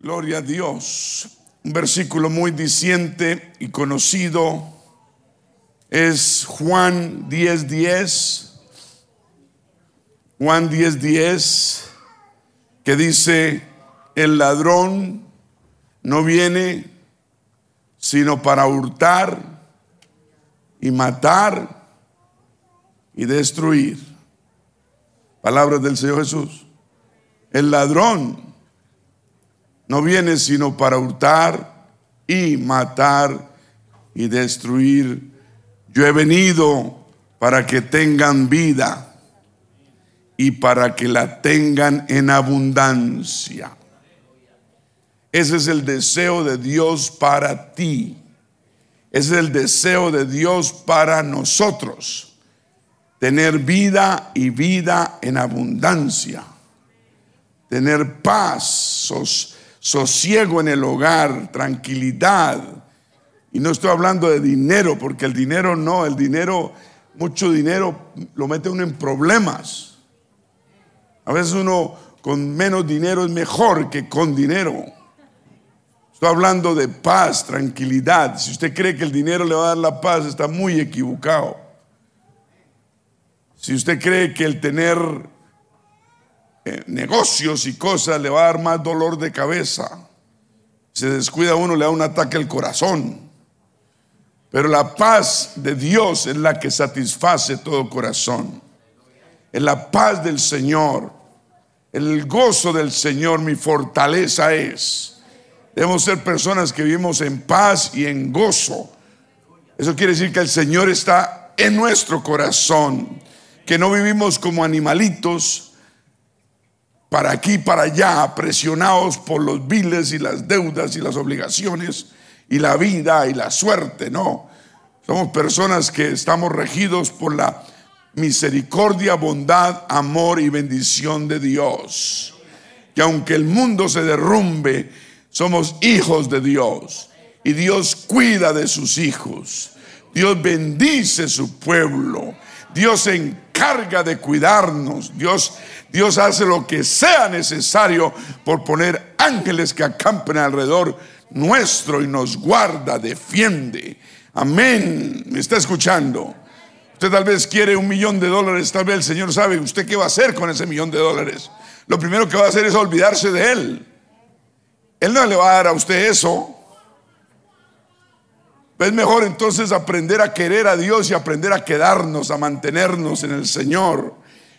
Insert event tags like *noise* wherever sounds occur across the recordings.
Gloria a Dios. Un versículo muy diciente y conocido es Juan 10:10. 10, Juan 10:10 10, que dice, el ladrón no viene sino para hurtar y matar y destruir. Palabras del Señor Jesús. El ladrón no viene sino para hurtar y matar y destruir. Yo he venido para que tengan vida y para que la tengan en abundancia. Ese es el deseo de Dios para ti. Ese es el deseo de Dios para nosotros. Tener vida y vida en abundancia. Tener paz, sosiego en el hogar, tranquilidad. Y no estoy hablando de dinero, porque el dinero no, el dinero, mucho dinero lo mete uno en problemas. A veces uno con menos dinero es mejor que con dinero. Estoy hablando de paz, tranquilidad. Si usted cree que el dinero le va a dar la paz, está muy equivocado. Si usted cree que el tener eh, negocios y cosas le va a dar más dolor de cabeza. Se descuida uno, le da un ataque al corazón. Pero la paz de Dios es la que satisface todo corazón. Es la paz del Señor. El gozo del Señor mi fortaleza es. Debemos ser personas que vivimos en paz y en gozo. Eso quiere decir que el Señor está en nuestro corazón. Que no vivimos como animalitos, para aquí, para allá, presionados por los viles y las deudas y las obligaciones y la vida y la suerte, no. Somos personas que estamos regidos por la misericordia, bondad, amor y bendición de Dios. Que aunque el mundo se derrumbe, somos hijos de Dios. Y Dios cuida de sus hijos. Dios bendice su pueblo. Dios se encarga de cuidarnos. Dios Dios hace lo que sea necesario por poner ángeles que acampen alrededor nuestro y nos guarda, defiende. Amén. ¿Me está escuchando? Usted tal vez quiere un millón de dólares, tal vez el Señor sabe usted qué va a hacer con ese millón de dólares. Lo primero que va a hacer es olvidarse de Él. Él no le va a dar a usted eso. Es mejor entonces aprender a querer a Dios y aprender a quedarnos, a mantenernos en el Señor.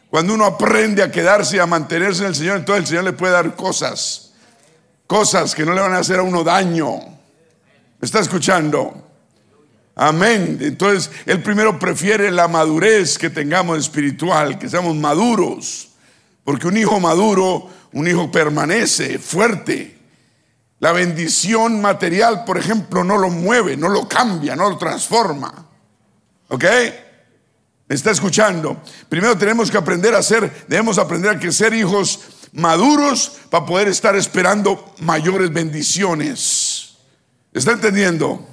Cuando uno aprende a quedarse y a mantenerse en el Señor, entonces el Señor le puede dar cosas, cosas que no le van a hacer a uno daño. ¿Me está escuchando? Amén. Entonces, Él primero prefiere la madurez que tengamos espiritual, que seamos maduros. Porque un hijo maduro, un hijo permanece fuerte. La bendición material, por ejemplo, no lo mueve, no lo cambia, no lo transforma. ¿Ok? ¿Me está escuchando? Primero tenemos que aprender a ser, debemos aprender a que ser hijos maduros para poder estar esperando mayores bendiciones. ¿Está entendiendo?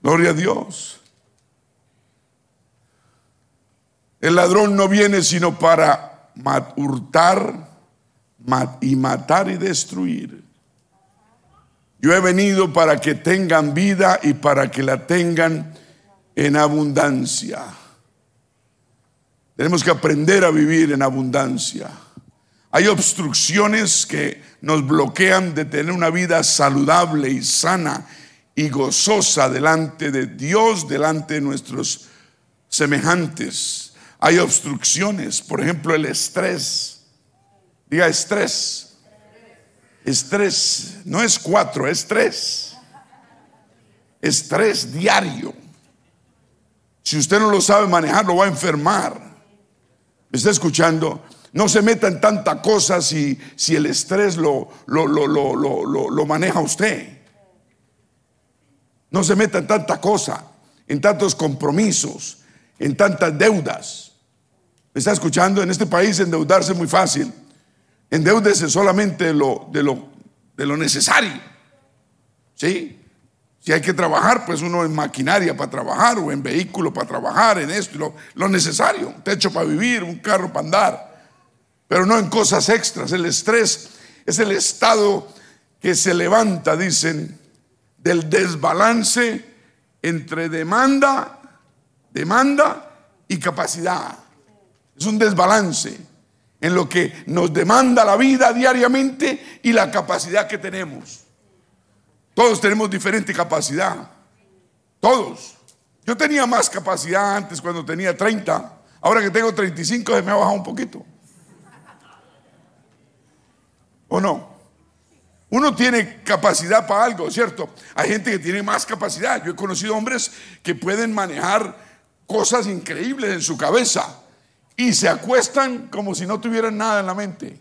Gloria a Dios. El ladrón no viene sino para hurtar y matar y destruir. Yo he venido para que tengan vida y para que la tengan en abundancia. Tenemos que aprender a vivir en abundancia. Hay obstrucciones que nos bloquean de tener una vida saludable y sana y gozosa delante de Dios, delante de nuestros semejantes. Hay obstrucciones, por ejemplo, el estrés. Diga estrés. Estrés, no es cuatro, es tres. Estrés diario. Si usted no lo sabe manejar, lo va a enfermar. ¿Me está escuchando? No se meta en tanta cosa si, si el estrés lo, lo, lo, lo, maneja usted. No se meta en tanta cosa, en tantos compromisos, en tantas deudas. ¿Me está escuchando? En este país endeudarse es muy fácil. Endeúdese solamente lo, de, lo, de lo necesario. ¿Sí? Si hay que trabajar, pues uno en maquinaria para trabajar o en vehículo para trabajar, en esto, lo, lo necesario, un techo para vivir, un carro para andar, pero no en cosas extras. El estrés es el estado que se levanta, dicen, del desbalance entre demanda, demanda y capacidad. Es un desbalance en lo que nos demanda la vida diariamente y la capacidad que tenemos. Todos tenemos diferente capacidad. Todos. Yo tenía más capacidad antes cuando tenía 30. Ahora que tengo 35 se me ha bajado un poquito. ¿O no? Uno tiene capacidad para algo, ¿cierto? Hay gente que tiene más capacidad. Yo he conocido hombres que pueden manejar cosas increíbles en su cabeza y se acuestan como si no tuvieran nada en la mente.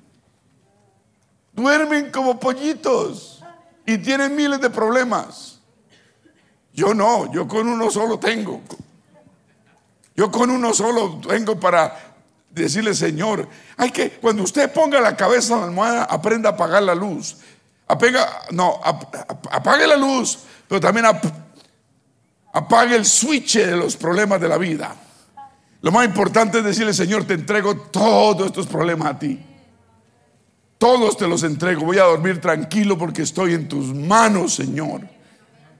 Duermen como pollitos y tienen miles de problemas. Yo no, yo con uno solo tengo. Yo con uno solo tengo para decirle, Señor, hay que, cuando usted ponga la cabeza en la almohada, aprenda a apagar la luz. Apega, no, apague la luz, pero también apague el switch de los problemas de la vida. Lo más importante es decirle, Señor, te entrego todos estos problemas a ti. Todos te los entrego. Voy a dormir tranquilo porque estoy en tus manos, Señor.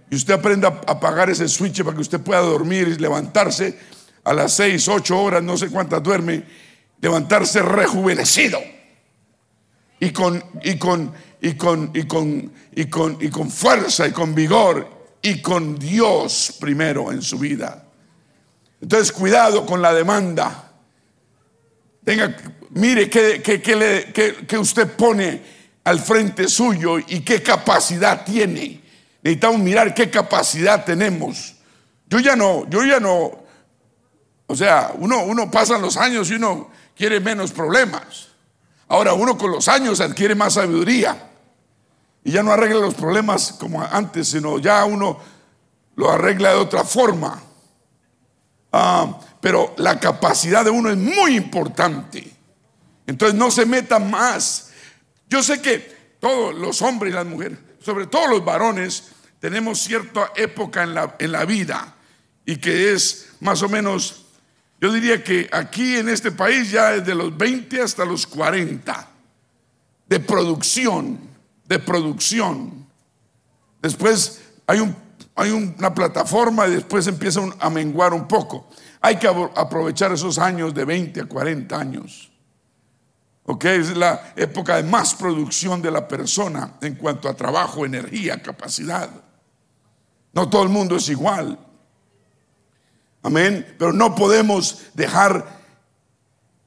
Y usted aprenda a apagar ese switch para que usted pueda dormir y levantarse a las seis, ocho horas, no sé cuántas duerme, levantarse rejuvenecido. Y con, y con, y con, y con, y con, y con fuerza y con vigor y con Dios primero en su vida. Entonces, cuidado con la demanda. Tenga, mire qué que, usted pone al frente suyo y qué capacidad tiene. Necesitamos mirar qué capacidad tenemos. Yo ya no, yo ya no, o sea, uno, uno pasa los años y uno quiere menos problemas. Ahora uno con los años adquiere más sabiduría y ya no arregla los problemas como antes, sino ya uno lo arregla de otra forma. Ah, pero la capacidad de uno es muy importante. Entonces no se meta más. Yo sé que todos los hombres y las mujeres, sobre todo los varones, tenemos cierta época en la, en la vida y que es más o menos, yo diría que aquí en este país ya es de los 20 hasta los 40 de producción, de producción. Después hay un hay una plataforma y después empieza a menguar un poco. Hay que aprovechar esos años de 20 a 40 años. Ok, es la época de más producción de la persona en cuanto a trabajo, energía, capacidad. No todo el mundo es igual. Amén. Pero no podemos dejar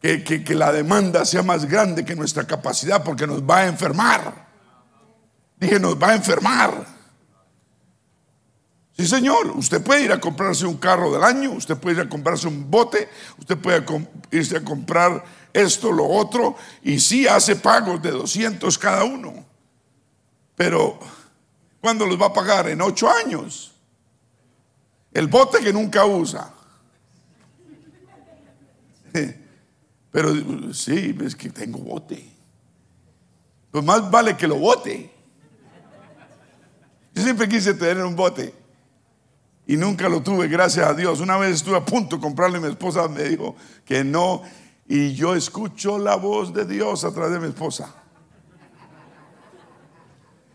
que, que, la demanda sea más grande que nuestra capacidad porque nos va a enfermar. Dije, nos va a enfermar. Sí, señor, usted puede ir a comprarse un carro del año, usted puede ir a comprarse un bote, usted puede irse a comprar esto, lo otro, y sí hace pagos de 200 cada uno. Pero, ¿cuándo los va a pagar? En ocho años. El bote que nunca usa. *laughs* Pero sí, es que tengo bote. Pues más vale que lo bote. Yo siempre quise tener un bote y nunca lo tuve, gracias a Dios. Una vez estuve a punto de comprarle, mi esposa me dijo que no, y yo escucho la voz de Dios a través de mi esposa.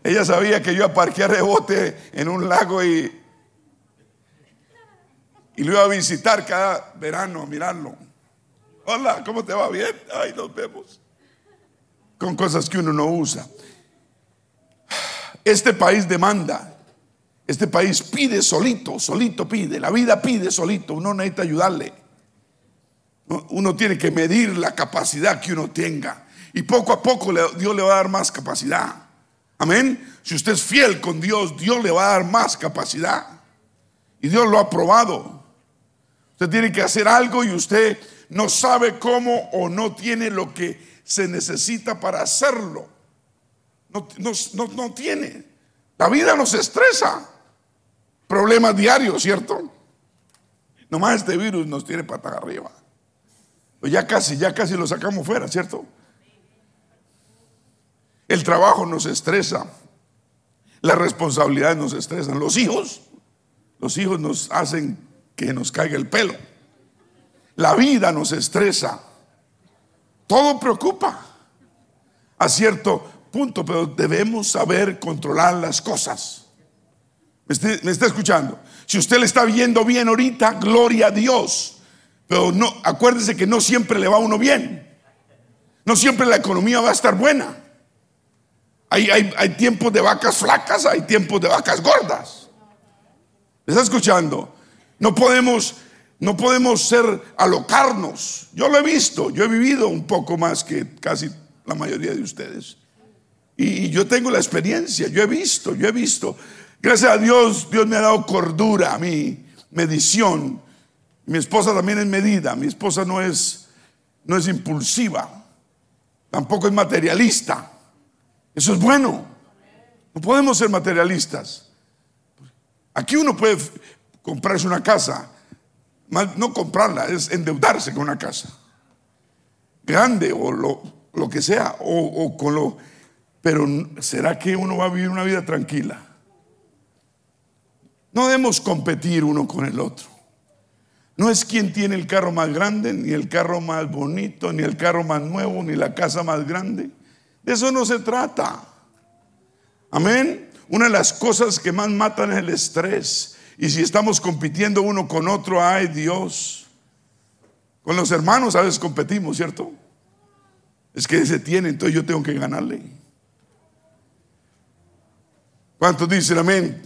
Ella sabía que yo aparqué a rebote en un lago y, y lo iba a visitar cada verano, a mirarlo. Hola, ¿cómo te va? Bien. Ay, nos vemos. Con cosas que uno no usa. Este país demanda este país pide solito, solito pide. La vida pide solito. Uno necesita ayudarle. Uno tiene que medir la capacidad que uno tenga. Y poco a poco Dios le va a dar más capacidad. Amén. Si usted es fiel con Dios, Dios le va a dar más capacidad. Y Dios lo ha probado. Usted tiene que hacer algo y usted no sabe cómo o no tiene lo que se necesita para hacerlo. No, tiene. La vida nos estresa problemas diarios, ¿cierto? Nomás este virus nos tiene patas arriba. Pues ya casi, ya casi lo sacamos fuera, ¿cierto? El trabajo nos estresa. Las responsabilidades nos estresan. Los hijos, los hijos nos hacen que nos caiga el pelo. La vida nos estresa. Todo preocupa. A cierto punto, pero debemos saber controlar las cosas. ¿Me está, escuchando? Si usted le está viendo bien ahorita, gloria a Dios. Pero no, acuérdese que no siempre le va a uno bien. No siempre la economía va a estar buena. Hay, hay, hay tiempos de vacas flacas, hay tiempos de vacas gordas. ¿Me está escuchando? No podemos, no podemos ser alocarnos. Yo lo he visto, yo he vivido un poco más que casi la mayoría de ustedes. Y yo tengo la experiencia, yo he visto, yo he visto. Gracias a Dios, Dios me ha dado cordura a mi medición. Mi esposa también es medida, mi esposa no es, no es impulsiva, tampoco es materialista. Eso es bueno. No podemos ser materialistas. Aquí uno puede comprarse una casa, no comprarla, es endeudarse con una casa. Grande o lo, lo que sea, o, o con lo... Pero ¿será que uno va a vivir una vida tranquila? No debemos competir uno con el otro. No es quien tiene el carro más grande, ni el carro más bonito, ni el carro más nuevo, ni la casa más grande. De eso no se trata. Amén. Una de las cosas que más matan es el estrés. Y si estamos compitiendo uno con otro, ay Dios. Con los hermanos a veces competimos, ¿cierto? Es que ese tiene, entonces yo tengo que ganarle. ¿Cuántos dicen amén?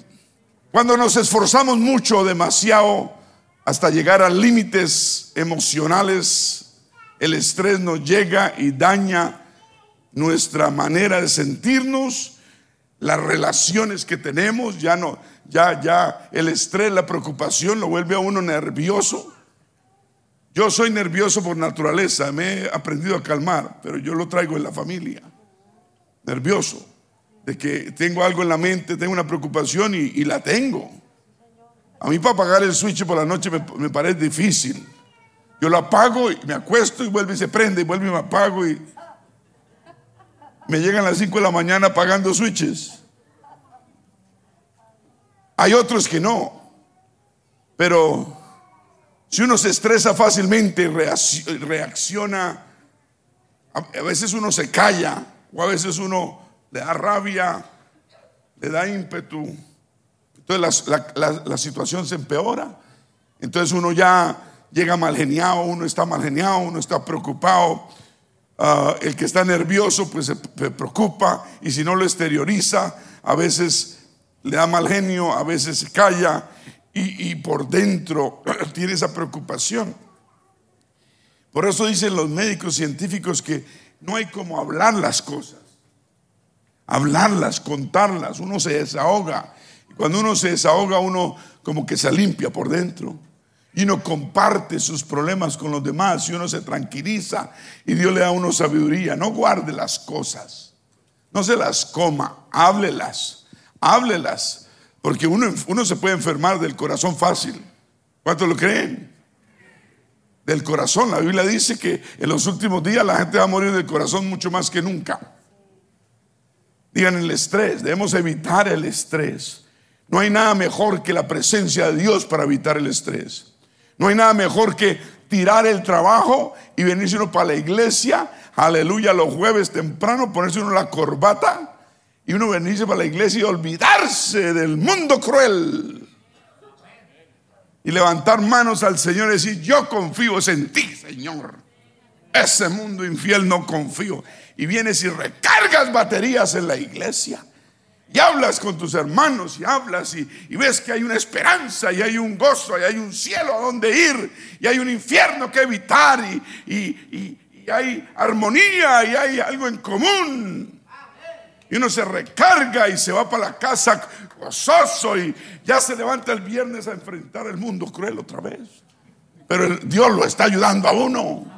Cuando nos esforzamos mucho, demasiado, hasta llegar a límites emocionales, el estrés nos llega y daña nuestra manera de sentirnos, las relaciones que tenemos, ya no, ya, ya el estrés, la preocupación lo vuelve a uno nervioso. Yo soy nervioso por naturaleza, me he aprendido a calmar, pero yo lo traigo en la familia. Nervioso, de que tengo algo en la mente, tengo una preocupación y, la tengo. A mí para apagar el switch por la noche me, parece difícil. Yo lo apago y me acuesto y vuelve y se prende y vuelve y me apago y me llegan las 5 de la mañana apagando switches. Hay otros que no. Pero si uno se estresa fácilmente, reacciona, a veces uno se calla o a veces uno le da rabia, le da ímpetu. Entonces la, situación se empeora. Entonces uno ya llega mal geniado, uno está mal geniado, uno está preocupado. Ah, el que está nervioso pues se preocupa y si no lo exterioriza, a veces le da mal genio, a veces se calla y, por dentro *clears throat* tiene esa preocupación. Por eso dicen los médicos científicos que no hay como hablar las cosas, hablarlas, contarlas, uno se desahoga. Cuando uno se desahoga, uno como que se limpia por dentro. Y uno comparte sus problemas con los demás y uno se tranquiliza y Dios le da a uno sabiduría. No guarde las cosas, no se las coma, háblelas, háblelas. Porque uno, uno se puede enfermar del corazón fácil. ¿Cuántos lo creen? Del corazón. La Biblia dice que en los últimos días la gente va a morir del corazón mucho más que nunca. Digan el estrés, debemos evitar el estrés. No hay nada mejor que la presencia de Dios para evitar el estrés. No hay nada mejor que tirar el trabajo y venirse uno para la iglesia, aleluya, los jueves temprano, ponerse uno la corbata y uno venirse para la iglesia y olvidarse del mundo cruel. Y levantar manos al Señor y decir, yo confío en ti, Señor. Ese mundo infiel no confío. Y vienes y recargas baterías en la iglesia y hablas con tus hermanos y hablas y, ves que hay una esperanza y hay un gozo y hay un cielo a donde ir y hay un infierno que evitar y, y, hay armonía y hay algo en común. Y uno se recarga y se va para la casa gozoso y ya se levanta el viernes a enfrentar el mundo cruel otra vez. Pero Dios lo está ayudando a uno.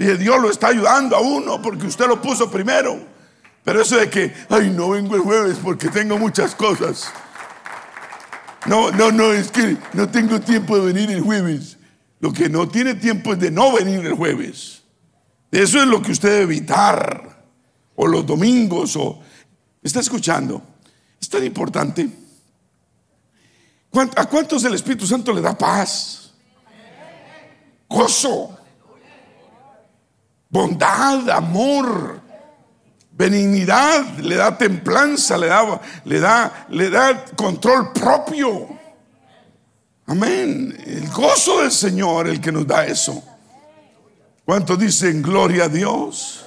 Dije, Dios lo está ayudando a uno porque usted lo puso primero. Pero eso de que, ay, no vengo el jueves porque tengo muchas cosas. No, no, no, es que no tengo tiempo de venir el jueves. Lo que no tiene tiempo es de no venir el jueves. Eso es lo que usted debe evitar. O los domingos, o... está escuchando? Es tan importante. ¿A cuántos el Espíritu Santo le da paz? Gozo. Bondad, amor benignidad, le da templanza, le da, le da, le da control propio. Amén. El gozo del Señor, el que nos da eso. ¿Cuántos dicen gloria a Dios?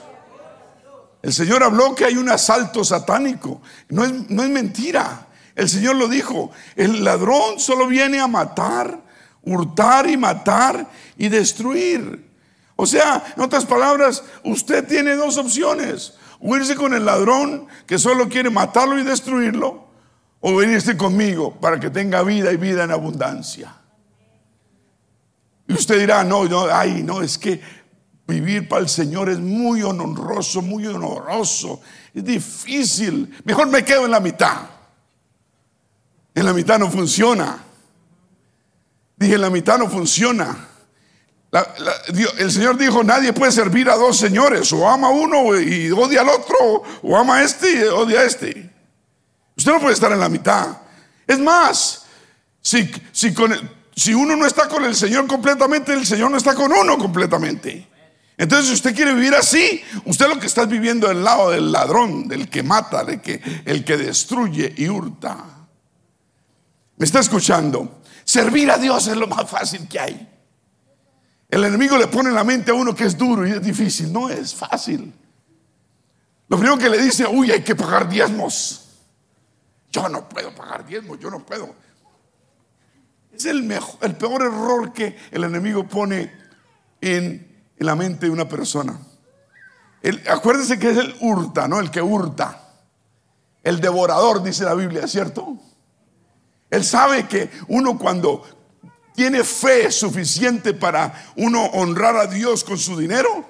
El Señor habló que hay un asalto satánico. No es, no es mentira. El Señor lo dijo. El ladrón solo viene a matar, hurtar y matar y destruir. O sea, en otras palabras, usted tiene dos opciones. O irse con el ladrón que solo quiere matarlo y destruirlo. O venirse conmigo para que tenga vida y vida en abundancia. Y usted dirá, no, no, ay, no, es que vivir para el Señor es muy honroso, muy honoroso. Es difícil. Mejor me quedo en la mitad. En la mitad no funciona. Dije, en la mitad no funciona. El Señor dijo, nadie puede servir a dos señores. O ama a uno y odia al otro. O ama a este y odia a este. Usted no puede estar en la mitad. Es más, si, si, uno no está con el Señor completamente, el Señor no está con uno completamente. Entonces, si usted quiere vivir así, usted lo que está viviendo del lado del ladrón, del que mata, del que, el que destruye y hurta. ¿Me está escuchando? Servir a Dios es lo más fácil que hay. El enemigo le pone en la mente a uno que es duro y es difícil. No es fácil. Lo primero que le dice, uy, hay que pagar diezmos. Yo no puedo pagar diezmos, yo no puedo. Es el, mejor, el peor error que el enemigo pone en la mente de una persona. acuérdense que es el hurta, ¿no? El que hurta. El devorador, dice la Biblia, ¿cierto? Él sabe que uno cuando tiene fe suficiente para uno honrar a Dios con su dinero,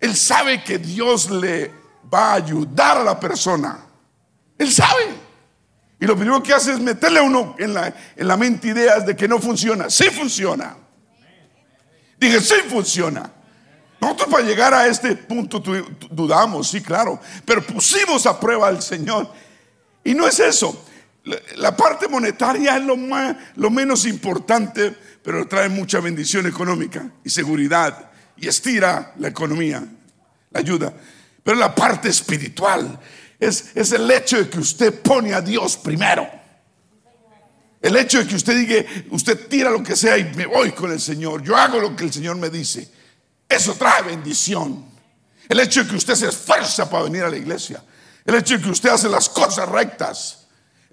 él sabe que Dios le va a ayudar a la persona. Él sabe. Y lo primero que hace es meterle a uno en la, en la mente ideas de que no funciona. Sí funciona. Dije, sí funciona. Nosotros para llegar a este punto dudamos, sí, claro, pero pusimos a prueba al Señor. Y no es eso. La parte monetaria es lo, más, lo menos importante, pero trae mucha bendición económica y seguridad y estira la economía, la ayuda. Pero la parte espiritual es, es el hecho de que usted pone a Dios primero. El hecho de que usted diga, usted tira lo que sea y me voy con el Señor, yo hago lo que el Señor me dice, eso trae bendición. El hecho de que usted se esfuerza para venir a la iglesia, el hecho de que usted hace las cosas rectas,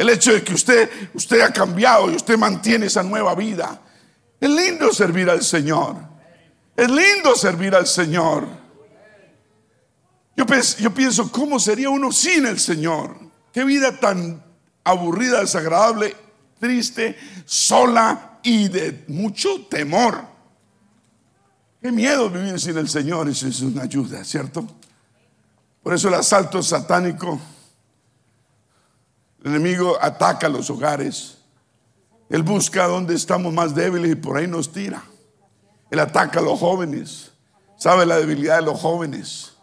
el hecho de que usted, usted ha cambiado y usted mantiene esa nueva vida. Es lindo servir al Señor. Es lindo servir al Señor. Yo, yo pienso, ¿cómo sería uno sin el Señor? Qué vida tan aburrida, desagradable triste, sola y de mucho temor. Qué miedo vivir sin el Señor, eso es una ayuda, ¿cierto? Por eso el asalto satánico, el enemigo ataca los hogares, él busca donde estamos más débiles y por ahí nos tira. Él ataca a los jóvenes, sabe la debilidad de los jóvenes.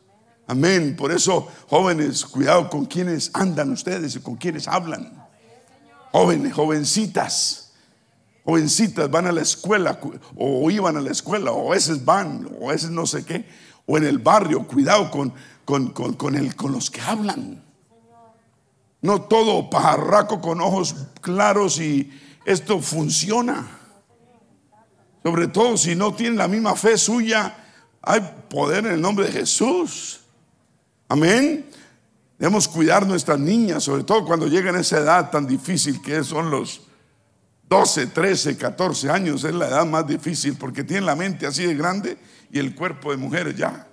Amén. Por eso, jóvenes, cuidado con quienes andan ustedes y con quienes hablan jóvenes, jovencitas, jovencitas van a la escuela o iban a la escuela o a veces van o a veces no sé qué, o en el barrio, cuidado con, con, con, el, con los que hablan. No todo pajarraco con ojos claros y esto funciona. Sobre todo si no tienen la misma fe suya, hay poder en el nombre de Jesús. Amén. Debemos cuidar nuestras niñas, sobre todo cuando llegan a esa edad tan difícil que son los 12, 13, 14 años. Es la edad más difícil porque tienen la mente así de grande y el cuerpo de mujeres ya.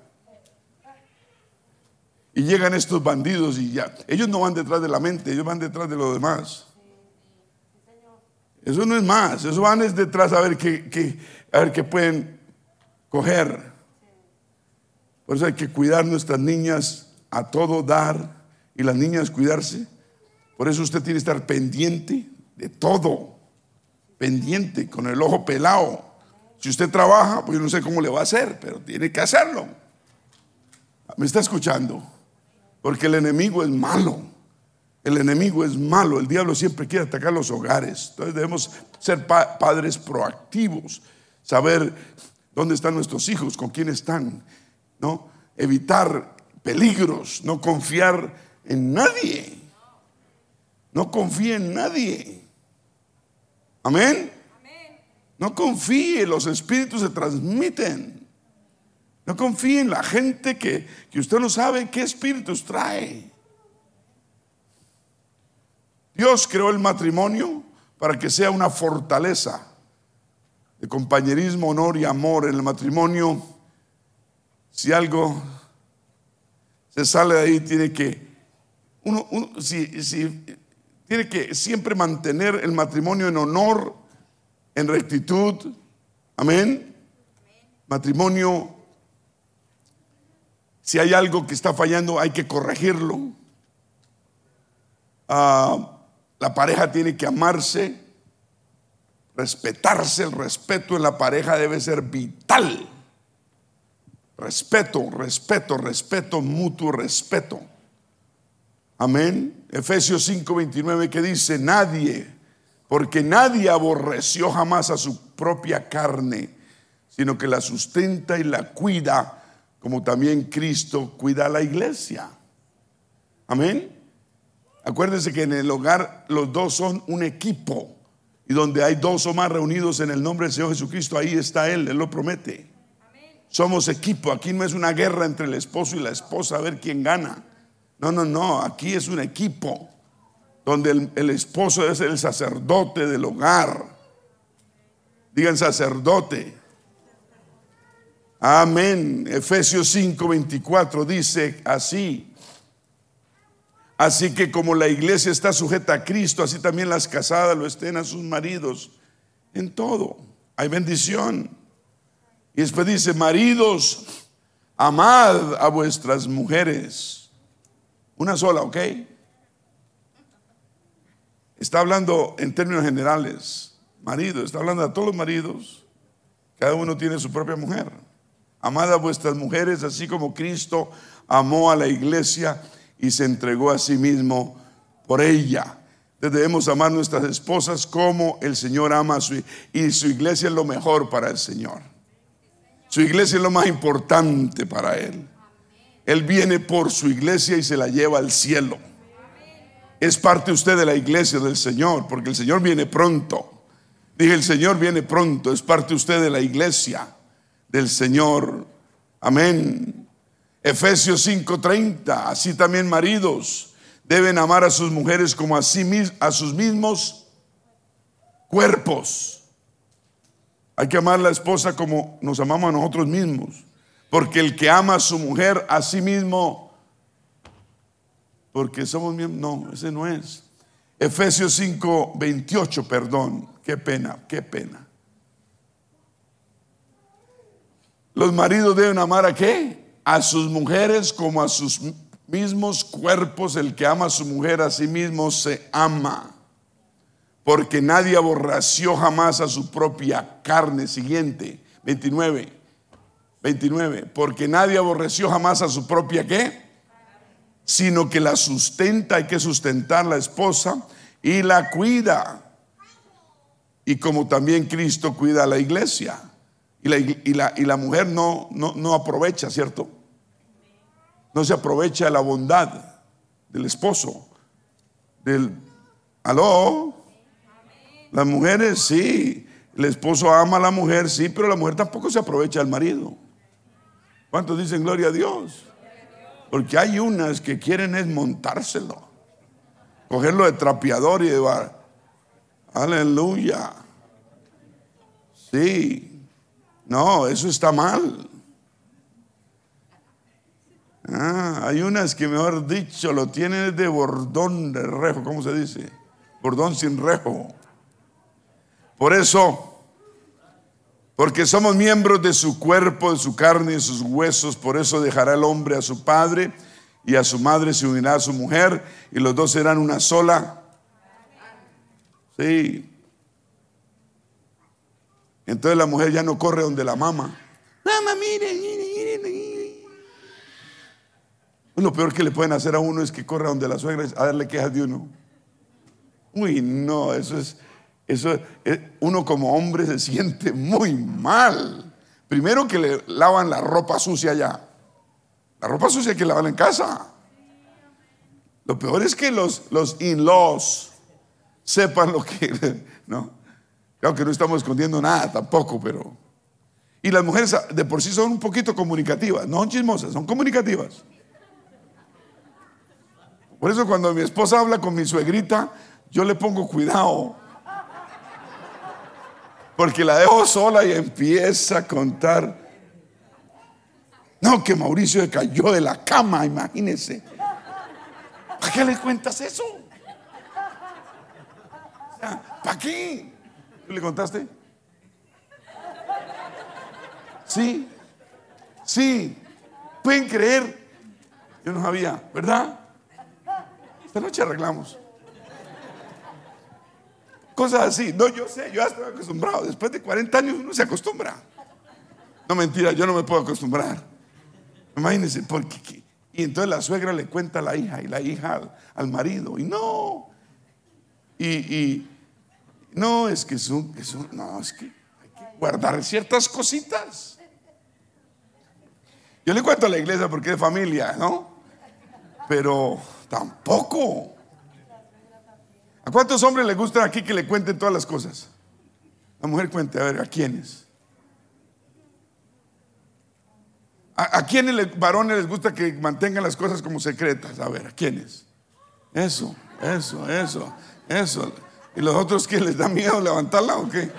Y llegan estos bandidos y ya. Ellos no van detrás de la mente, ellos van detrás de lo demás. Eso no es más, eso van es detrás a ver qué, a ver qué pueden coger. Por eso hay que cuidar nuestras niñas a todo dar y las niñas cuidarse. Por eso usted tiene que estar pendiente de todo, pendiente, con el ojo pelado. Si usted trabaja, pues yo no sé cómo le va a hacer, pero tiene que hacerlo. ¿Me está escuchando? Porque el enemigo es malo. El enemigo es malo. El diablo siempre quiere atacar los hogares. Entonces debemos ser padres proactivos, saber dónde están nuestros hijos, con quién están, ¿no? Evitar peligros, no confiar en nadie. No confíe en nadie. Amén. No confíe, los espíritus se transmiten. No confíe en la gente que, que usted no sabe qué espíritus trae. Dios creó el matrimonio para que sea una fortaleza de compañerismo, honor y amor en el matrimonio. Si algo se sale de ahí, tiene que, uno, si, si, tiene que siempre mantener el matrimonio en honor, en rectitud. Amén. Matrimonio, si hay algo que está fallando, hay que corregirlo. Ah, la pareja tiene que amarse, respetarse. El respeto en la pareja debe ser vital. Respeto, respeto, respeto, mutuo respeto. Amén. Efesios 5:29 que dice, nadie, porque nadie aborreció jamás a su propia carne, sino que la sustenta y la cuida, como también Cristo cuida a la iglesia. Amén. Acuérdense que en el hogar los dos son un equipo. Y donde hay dos o más reunidos en el nombre del Señor Jesucristo, ahí está Él, Él lo promete. Somos equipo, aquí no es una guerra entre el esposo y la esposa a ver quién gana. No, no, no, aquí es un equipo donde el, el esposo es el sacerdote del hogar. Digan sacerdote. Amén. Efesios 5, 24 dice así. Así que como la iglesia está sujeta a Cristo, así también las casadas lo estén a sus maridos en todo. Hay bendición. Y después dice, maridos, amad a vuestras mujeres. Una sola, ¿ok? Está hablando en términos generales. Marido, está hablando a todos los maridos. Cada uno tiene su propia mujer. Amad a vuestras mujeres, así como Cristo amó a la iglesia y se entregó a sí mismo por ella. debemos amar a nuestras esposas como el Señor ama a su y su iglesia es lo mejor para el Señor. Su iglesia es lo más importante para él. Él viene por su iglesia y se la lleva al cielo. Es parte usted de la iglesia del Señor, porque el Señor viene pronto. Dije, el Señor viene pronto, es parte usted de la iglesia del Señor. Amén. Efesios 5:30, así también maridos deben amar a sus mujeres como a, sí, a sus mismos cuerpos. Hay que amar a la esposa como nos amamos a nosotros mismos, porque el que ama a su mujer a sí mismo, porque somos miembros, no, ese no es. Efesios 5:28, perdón, qué pena, qué pena. Los maridos deben amar a qué? a sus mujeres como a sus mismos cuerpos. El que ama a su mujer a sí mismo se ama. Porque nadie aborreció jamás a su propia carne. Siguiente, 29. 29. Porque nadie aborreció jamás a su propia qué? Sino que la sustenta, hay que sustentar la esposa y la cuida. Y como también Cristo cuida a la iglesia. Y la, y la, mujer no, no, no aprovecha, ¿cierto? no se aprovecha la bondad del esposo, del... ¿Aló? Las mujeres sí, el esposo ama a la mujer, sí, pero la mujer tampoco se aprovecha del marido. ¿Cuántos dicen gloria a Dios? Porque hay unas que quieren es montárselo, cogerlo de trapeador y de. Aleluya. Sí. No, eso está mal. Ah, hay unas que, mejor dicho, lo tienen de bordón de rejo, ¿cómo se dice? Bordón sin rejo. Por eso, porque somos miembros de su cuerpo, de su carne y de sus huesos, por eso dejará el hombre a su padre y a su madre se unirá a su mujer y los dos serán una sola. Sí. Entonces la mujer ya no corre donde la mamá. Mamá, mire, mire, lo peor que le pueden hacer a uno es que corra donde la suegra a darle quejas de uno. Uy, no, eso es, eso eh, uno como hombre se siente muy mal. Primero que le lavan la ropa sucia ya, La ropa sucia hay que lavarla en casa. Lo peor es que los, los in-laws sepan lo que, *laughs* ¿no? Claro que no estamos escondiendo nada tampoco, pero... Y las mujeres de por sí son un poquito comunicativas, no son chismosas, son comunicativas. Por eso cuando mi esposa habla con mi suegrita, yo le pongo cuidado. Porque la dejo sola y empieza a contar. No, que Mauricio cayó de la cama, imagínese. ¿Para qué le cuentas eso? ¿Para qué? ¿Tú le contaste? Sí, sí. Pueden creer. Yo no sabía, ¿verdad? Esta noche arreglamos. Cosas así. No, yo sé, yo ya estoy acostumbrado. Después de 40 años uno se acostumbra. No mentira, yo no me puedo acostumbrar. Imagínense, porque y entonces la suegra le cuenta a la hija y la hija al, marido. Y no. Y, no, es que son, no, es que hay que guardar ciertas cositas. Yo le cuento a la iglesia porque es familia, ¿no? Pero tampoco. ¿A cuántos hombres les gusta aquí que le cuenten todas las cosas? La mujer cuente, a ver, ¿a quiénes? ¿A, a quiénes varones les gusta que mantengan las cosas como secretas? A ver, ¿a quiénes? Eso, eso, eso, eso. ¿Y los otros que les da miedo levantarla o qué?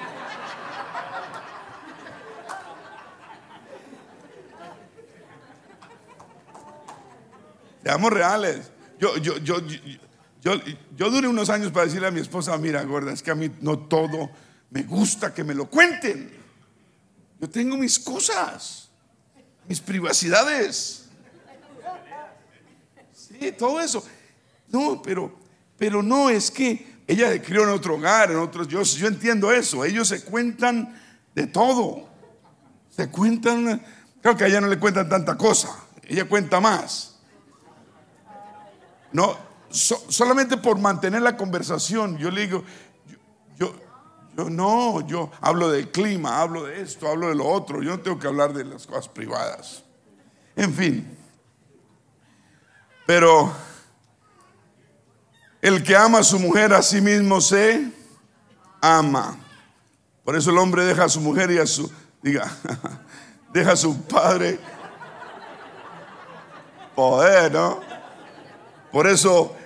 Seamos reales. Yo, yo, yo, yo, yo duré unos años para decirle a mi esposa, mira, gorda, es que a mí no todo me gusta que me lo cuenten. Yo tengo mis cosas mis privacidades. Sí, todo eso. No, pero, pero no, es que ella se crió en otro hogar, en otros. Yo, yo entiendo eso. Ellos se cuentan de todo. Se cuentan. Creo que a ella no le cuentan tanta cosa. Ella cuenta más. No, solamente por mantener la conversación. Yo le digo, yo, yo no, yo hablo del clima, hablo de esto, hablo de lo otro. Yo no tengo que hablar de las cosas privadas. En fin. Pero el que ama a su mujer a sí mismo se ama. Por eso el hombre deja a su mujer y a su, diga, *laughs* deja a su padre poder, ¿no? Por eso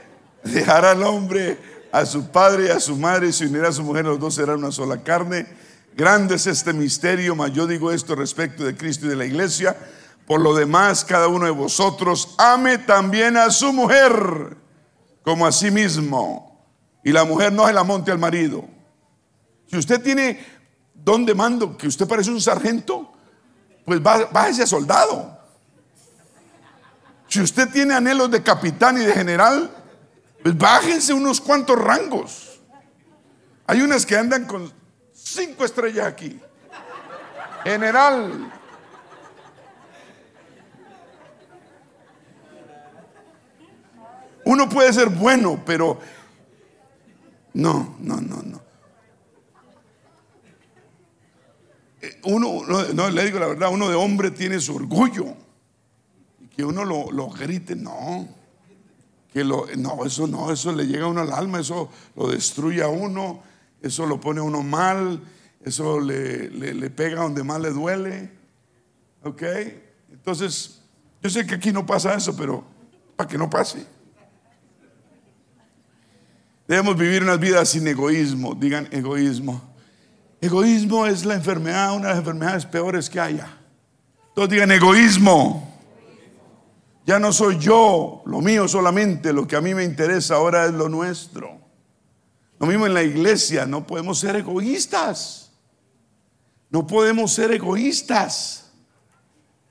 dejará al hombre a su padre y a su madre y se unirá a su mujer, los dos serán una sola carne. Grande es este misterio, mas yo digo esto respecto de Cristo y de la iglesia. Por lo demás, cada uno de vosotros ame también a su mujer como a sí mismo. Y la mujer no se la monte al marido. Si usted tiene don de mando, que usted parece un sargento, pues bájese a soldado. Si usted tiene anhelos de capitán y de general, pues bájense unos cuantos rangos. Hay unas que andan con cinco estrellas aquí. General. Uno puede ser bueno, pero no, no, no, no. Eh, uno, no, le digo la verdad, uno de hombre tiene su orgullo. Que uno lo, lo grite, no que lo, no, eso no, eso le llega a uno al alma, eso lo destruye a uno, eso lo pone a uno mal, eso le, le, pega donde más le duele. ¿Ok? Entonces, yo sé que aquí no pasa eso, pero para que no pase. Debemos vivir unas vidas sin egoísmo, digan egoísmo. Egoísmo es la enfermedad, una de las enfermedades peores que haya. Todos digan egoísmo. Ya no soy yo, lo mío solamente, lo que a mí me interesa ahora es lo nuestro. Lo mismo en la iglesia, no podemos ser egoístas. No podemos ser egoístas.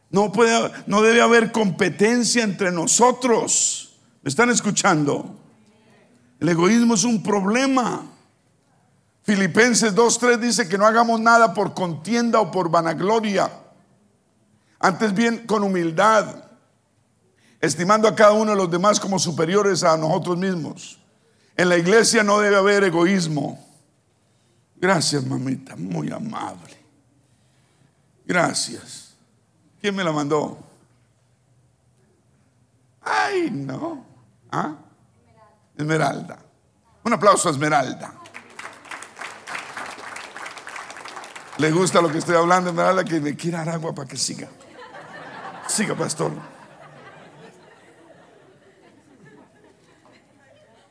No, puede, no debe haber competencia entre nosotros. ¿Me están escuchando? El egoísmo es un problema. Filipenses 2.3 dice que no hagamos nada por contienda o por vanagloria. Antes bien con humildad estimando a cada uno de los demás como superiores a nosotros mismos. En la iglesia no debe haber egoísmo. Gracias, mamita, muy amable. Gracias. ¿Quién me la mandó? Ay, no. ¿Ah? Esmeralda. Un aplauso a Esmeralda. ¿Le gusta lo que estoy hablando, Esmeralda? Que me quiera dar agua para que siga. Siga, pastor.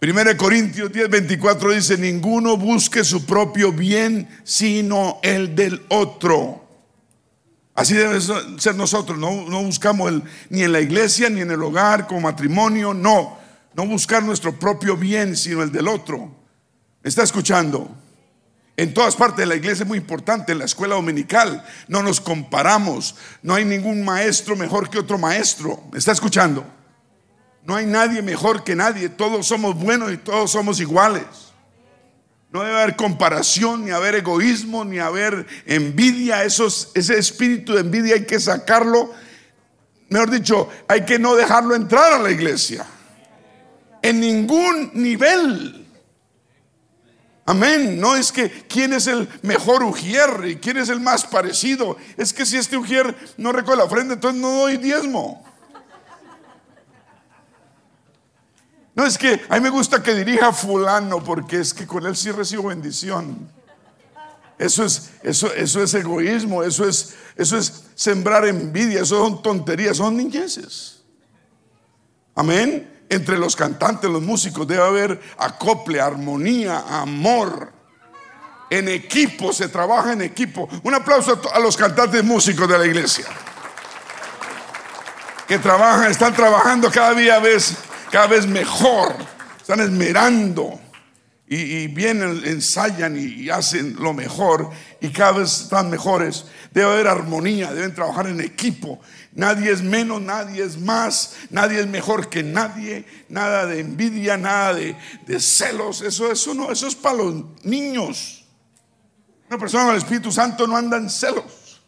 1 Corintios 10, 24 dice, ninguno busque su propio bien, sino el del otro. Así debe ser nosotros, no, buscamos el, ni en la iglesia, ni en el hogar, como matrimonio, no. No buscar nuestro propio bien, sino el del otro. está escuchando? En todas partes de la iglesia es muy importante, en la escuela dominical no nos comparamos, no hay ningún maestro mejor que otro maestro. ¿Me está escuchando? No hay nadie mejor que nadie, todos somos buenos y todos somos iguales. No debe haber comparación, ni haber egoísmo, ni haber envidia. Ese espíritu de envidia hay que sacarlo. Mejor dicho, hay que no dejarlo entrar a la iglesia. En ningún nivel. Amén. No es que quién es el mejor ujier y quién es el más parecido. Es que si este ujier no recoge la ofrenda, entonces no doy diezmo. No es que a mí me gusta que dirija fulano porque es que con él sí recibo bendición. Eso es, eso, eso es egoísmo, eso es, eso es sembrar envidia, eso son tonterías, son niñeces. Amén. Entre los cantantes, los músicos, debe haber acople, armonía, amor. En equipo, se trabaja en equipo. Un aplauso a los cantantes músicos de la iglesia. Que trabajan, están trabajando cada día vez cada vez mejor, están esmerando y, vienen, ensayan y, hacen lo mejor y cada vez están mejores. Debe haber armonía, deben trabajar en equipo. Nadie es menos, nadie es más, nadie es mejor que nadie, nada de envidia, nada de, celos, eso, eso no, eso es para los niños. Una persona con el Espíritu Santo no anda en celos,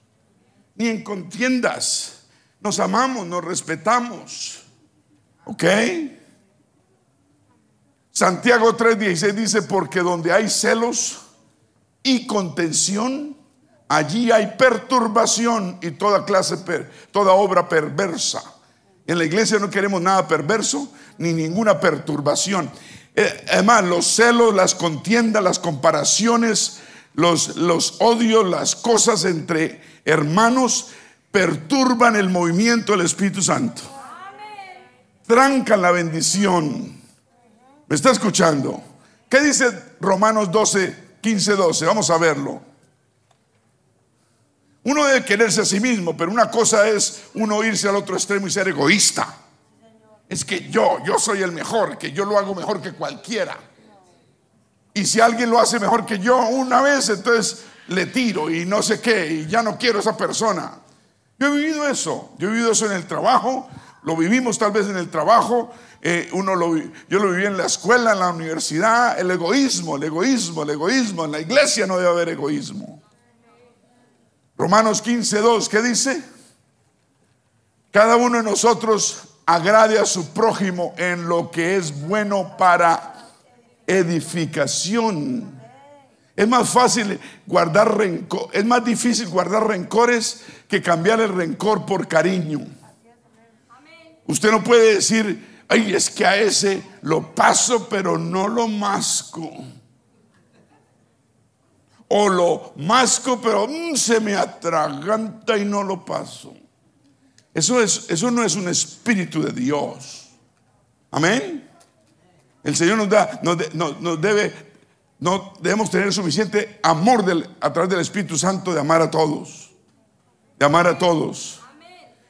ni en contiendas. Nos amamos, nos respetamos. ¿Ok? Santiago 3:16 dice, porque donde hay celos y contención, allí hay perturbación y toda clase, toda obra perversa. En la iglesia no queremos nada perverso ni ninguna perturbación. Eh, además, los celos, las contiendas, las comparaciones, los, los odios, las cosas entre hermanos perturban el movimiento del Espíritu Santo trancan la bendición. ¿Me está escuchando? ¿Qué dice Romanos 12, 15, 12? Vamos a verlo. Uno debe quererse a sí mismo, pero una cosa es uno irse al otro extremo y ser egoísta. Es que yo, yo soy el mejor, que yo lo hago mejor que cualquiera. Y si alguien lo hace mejor que yo una vez, entonces le tiro y no sé qué, y ya no quiero a esa persona. Yo he vivido eso, yo he vivido eso en el trabajo, lo vivimos tal vez en el trabajo, eh, uno lo, yo lo viví en la escuela, en la universidad, el egoísmo, el egoísmo, el egoísmo. En la iglesia no debe haber egoísmo. Romanos 15, 2, ¿qué dice? Cada uno de nosotros agrade a su prójimo en lo que es bueno para edificación. Es más fácil guardar rencor, es más difícil guardar rencores que cambiar el rencor por cariño. Usted no puede decir, ay, es que a ese lo paso, pero no lo masco. O lo masco, pero mm, se me atraganta y no lo paso. Eso, es, eso no es un espíritu de Dios. Amén. El Señor nos da, nos, debe, no debemos tener suficiente amor a través del Espíritu Santo de amar a todos. De amar a todos.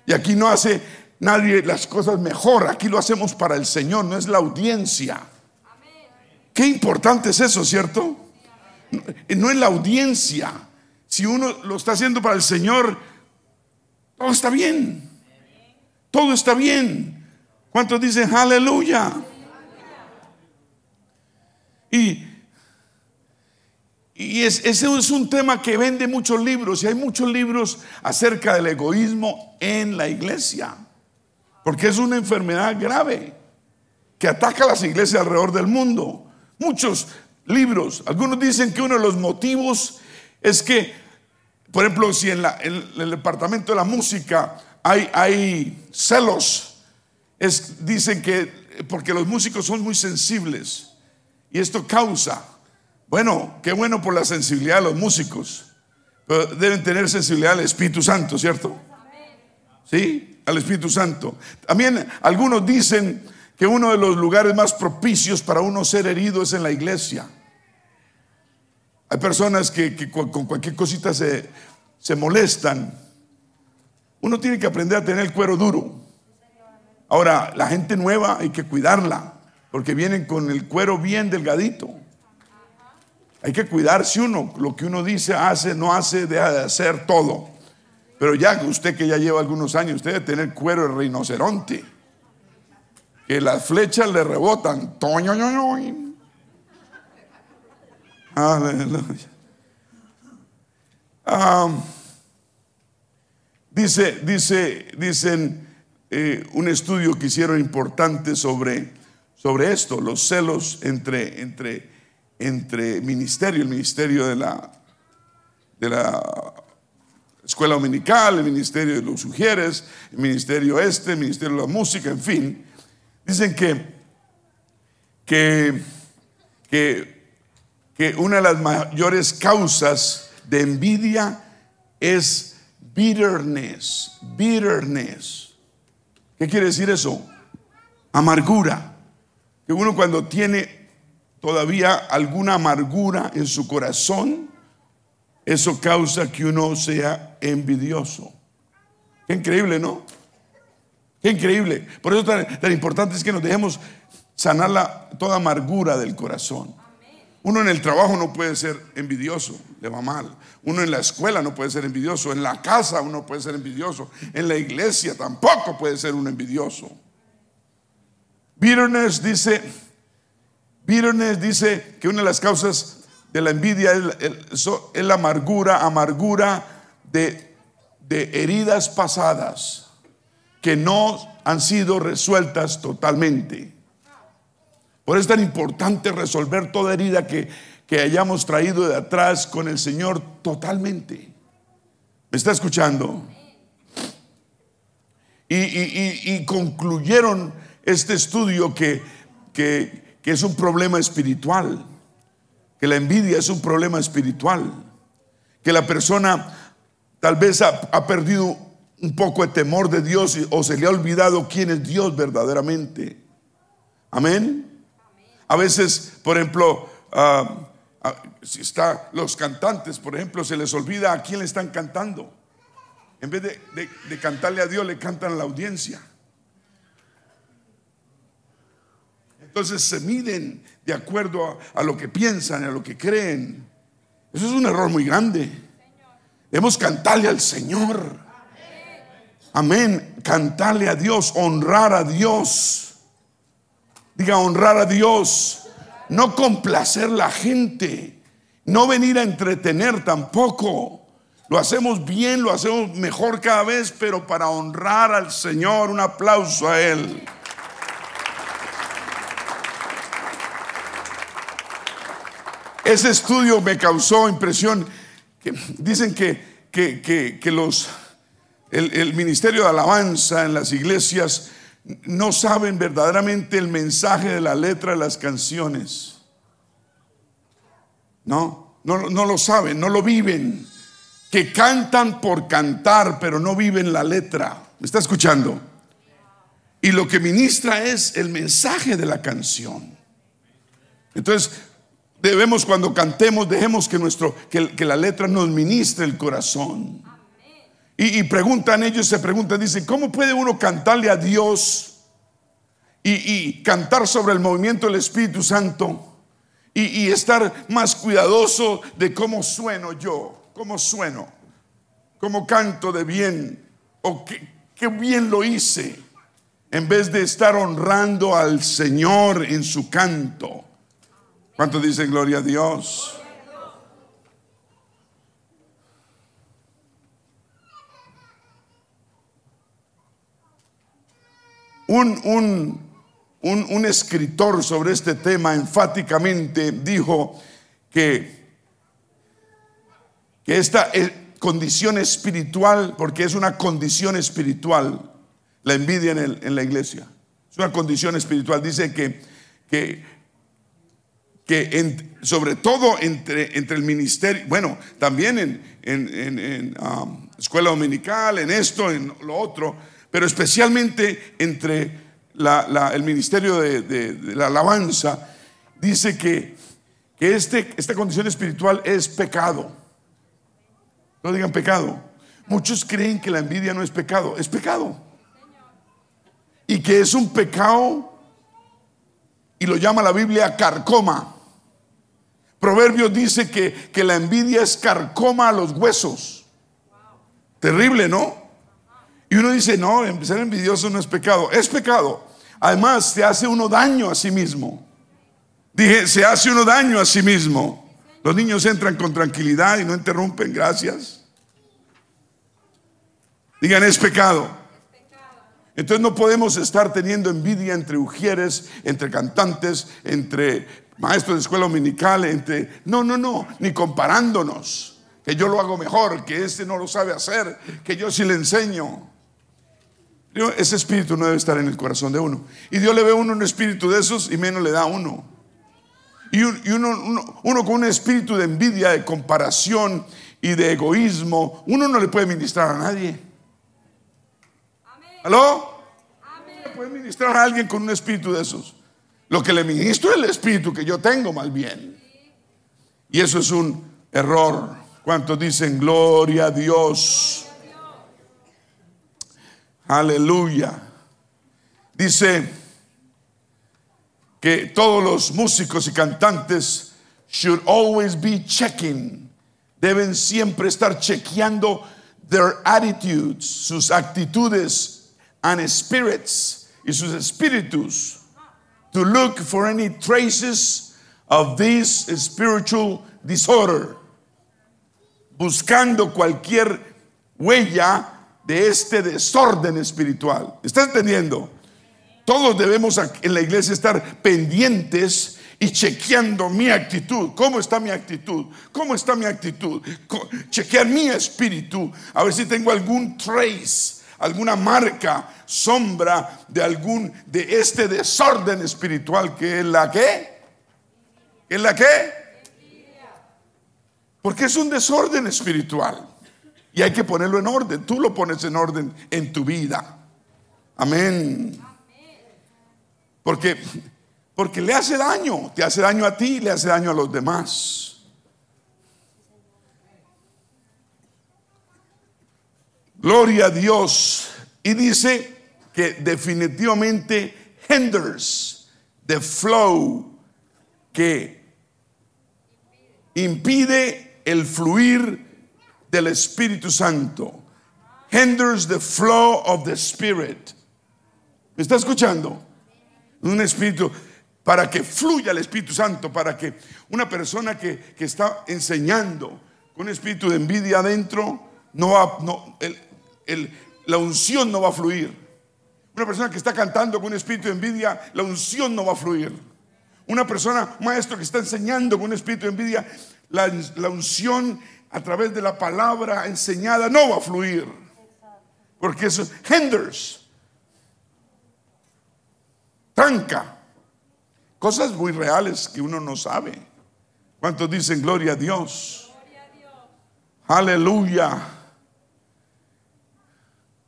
Y aquí no hace Nadie las cosas mejor. Aquí lo hacemos para el Señor, no es la audiencia. Qué importante es eso, ¿cierto? No es la audiencia. Si uno lo está haciendo para el Señor, todo está bien. Todo está bien. ¿Cuántos dicen aleluya? Y, y es, ese es un tema que vende muchos libros y hay muchos libros acerca del egoísmo en la iglesia. Porque es una enfermedad grave que ataca a las iglesias alrededor del mundo. Muchos libros, algunos dicen que uno de los motivos es que, por ejemplo, si en, el departamento de la música hay, celos dicen que porque los músicos son muy sensibles y esto causa, bueno, qué bueno por la sensibilidad de los músicos, pero deben tener sensibilidad al Espíritu Santo, ¿cierto? ¿Sí? Al Espíritu Santo. También algunos dicen que uno de los lugares más propicios para uno ser herido es en la iglesia. Hay personas que, con cualquier cosita se, se molestan. Uno tiene que aprender a tener el cuero duro. Ahora, la gente nueva hay que cuidarla, porque vienen con el cuero bien delgadito. Hay que cuidarse uno, lo que uno dice, hace, no hace, deja de hacer todo. Pero ya usted que ya lleva algunos años, usted debe tener cuero de rinoceronte. Que las flechas le rebotan. Aleluya. dice, dice, dicen eh, un estudio que hicieron importante sobre, sobre esto, los celos entre, entre, entre ministerio, el ministerio de la, de la escuela dominical, el ministerio de los sugieres, el ministerio este, el ministerio de la música, en fin. Dicen que, que, que, que una de las mayores causas de envidia es bitterness, bitterness. ¿Qué quiere decir eso? Amargura. Que uno cuando tiene todavía alguna amargura en su corazón, eso causa que uno sea envidioso. Qué increíble, ¿no? Qué increíble. Por eso tan, importante es que nos dejemos sanar la, toda amargura del corazón. Uno en el trabajo no puede ser envidioso, le va mal. Uno en la escuela no puede ser envidioso, en la casa uno puede ser envidioso, en la iglesia tampoco puede ser un envidioso. Bitterness dice, bitterness dice que una de las causas de la envidia es, la amargura, amargura de, heridas pasadas que no han sido resueltas totalmente. Por eso es tan importante resolver toda herida que, hayamos traído de atrás con el Señor totalmente. ¿Me está escuchando? Y, concluyeron este estudio que, que, es un problema espiritual, que la envidia es un problema espiritual, que la persona tal vez ha, perdido un poco de temor de Dios o se le ha olvidado quién es Dios verdaderamente. Amén. A veces, por ejemplo, ah, ah, si está los cantantes, por ejemplo, se les olvida a quién le están cantando. En vez de, cantarle a Dios, le cantan a la audiencia. Entonces se miden de acuerdo a, lo que piensan, a lo que creen. Eso es un error muy grande. Debemos cantarle al Señor. Amén. Cantarle a Dios, honrar a Dios. Diga, honrar a Dios. No complacer la gente. No venir a entretener tampoco. Lo hacemos bien, lo hacemos mejor cada vez, pero para honrar al Señor, un aplauso a Él. Ese estudio me causó impresión. Que dicen que, que, los, el ministerio de alabanza en las iglesias no saben verdaderamente el mensaje de la letra de las canciones. No, no, no lo saben, no lo viven. Que cantan por cantar, pero no viven la letra. ¿Me está escuchando? Y lo que ministra es el mensaje de la canción. Entonces, debemos cuando cantemos, dejemos que, nuestro, que, que la letra nos ministre el corazón. Y, preguntan ellos, se preguntan, dicen, ¿cómo puede uno cantarle a Dios y, cantar sobre el movimiento del Espíritu Santo y, estar más cuidadoso de cómo sueno yo, cómo sueno, cómo canto de bien o qué, qué bien lo hice, en vez de estar honrando al Señor en su canto? ¿Cuánto dicen gloria a Dios? Un, un, escritor sobre este tema enfáticamente dijo que, que esta condición espiritual, porque es una condición espiritual, la envidia en, en la iglesia. Es una condición espiritual. Dice que, que, que sobre todo entre, entre el ministerio, bueno, también en, en, um, escuela dominical, en esto, en lo otro, pero especialmente entre el ministerio de, la alabanza, dice que, que este, esta condición espiritual es pecado. No digan pecado. Muchos creen que la envidia no es pecado, es pecado. Y que es un pecado, y lo llama la Biblia carcoma. Proverbios dice que, que la envidia es carcoma a los huesos. Terrible, ¿no? Y uno dice, no, ser envidioso no es pecado. Es pecado. Además, se hace uno daño a sí mismo. Dije, se hace uno daño a sí mismo. Los niños entran con tranquilidad y no interrumpen, gracias. Digan, es pecado. Entonces no podemos estar teniendo envidia entre ujieres, entre cantantes, entre maestros de escuela dominical, entre... No, no, no, ni comparándonos, que yo lo hago mejor, que este no lo sabe hacer, que yo sí le enseño. Ese espíritu no debe estar en el corazón de uno. Y Dios le ve a uno un espíritu de esos y menos le da a uno. Y, uno, uno, con un espíritu de envidia, de comparación y de egoísmo, uno no le puede ministrar a nadie. ¿Aló? No le puede ministrar a alguien con un espíritu de esos. Lo que le ministro es el espíritu que yo tengo, más bien. Y eso es un error. ¿Cuántos dicen gloria a Dios? Aleluya. Dice que todos los músicos y cantantes should always be checking. Deben siempre estar chequeando their attitudes, sus actitudes and spirits y sus espíritus to look for any traces of this spiritual disorder. Buscando cualquier huella de este desorden espiritual. ¿Está entendiendo? Todos debemos en la iglesia estar pendientes y chequeando mi actitud. ¿Cómo está mi actitud? ¿Cómo está mi actitud? Chequear mi espíritu, a ver si tengo algún trace, alguna marca, sombra de algún de este desorden espiritual que es la que es la que porque es un desorden espiritual. Y hay que ponerlo en orden. Tú lo pones en orden en tu vida. Amén. Porque, porque le hace daño. Te hace daño a ti, le hace daño a los demás. Gloria a Dios. Y dice que definitivamente hinders the flow que impide el fluir del Espíritu Santo. Hinders the flow of the Spirit. ¿Me está escuchando? Un espíritu para que fluya el Espíritu Santo, para que una persona que, está enseñando con un espíritu de envidia adentro, no va, no, la unción no va a fluir. Una persona que está cantando con un espíritu de envidia, la unción no va a fluir. Una persona, un maestro que está enseñando con un espíritu de envidia, la, la unción a través de la palabra enseñada no va a fluir. Porque eso hinders, tranca. Cosas muy reales que uno no sabe. ¿Cuántos dicen gloria a Dios? Aleluya.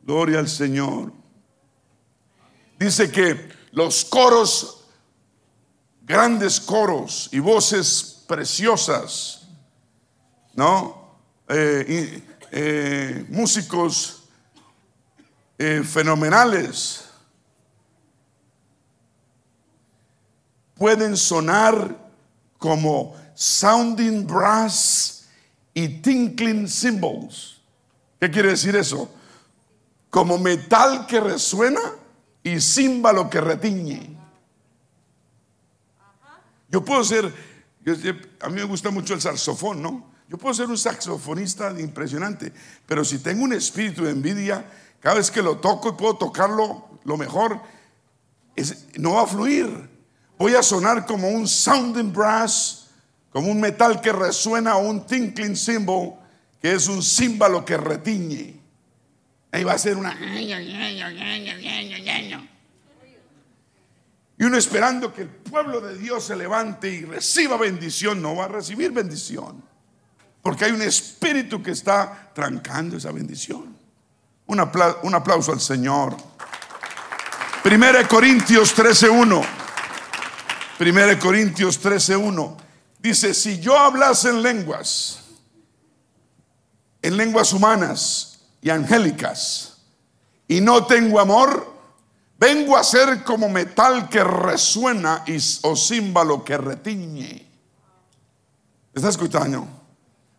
Gloria al Señor. Dice que los coros, grandes coros y voces preciosas, ¿no? Eh, eh, músicos eh, fenomenales pueden sonar como sounding brass y tinkling cymbals. ¿Qué quiere decir eso? Como metal que resuena y címbalo que retiñe. Yo puedo ser, a mí me gusta mucho el saxofón, ¿no? Yo puedo ser un saxofonista impresionante, pero si tengo un espíritu de envidia, cada vez que lo toco y puedo tocarlo lo mejor, no va a fluir. Voy a sonar como un sounding brass, como un metal que resuena o un tinkling cymbal, que es un címbalo que retiñe. Ahí va a ser una... y uno esperando que el pueblo de Dios se levante y reciba bendición, no va a recibir bendición. Porque hay un espíritu que está trancando esa bendición. Un, aplauso, al Señor. Primera Corintios 13.1. Primera Corintios 13.1. Dice, si yo hablase en lenguas, en lenguas humanas y angélicas, y no tengo amor, vengo a ser como metal que resuena y, o címbalo que retiñe. ¿Me está escuchando?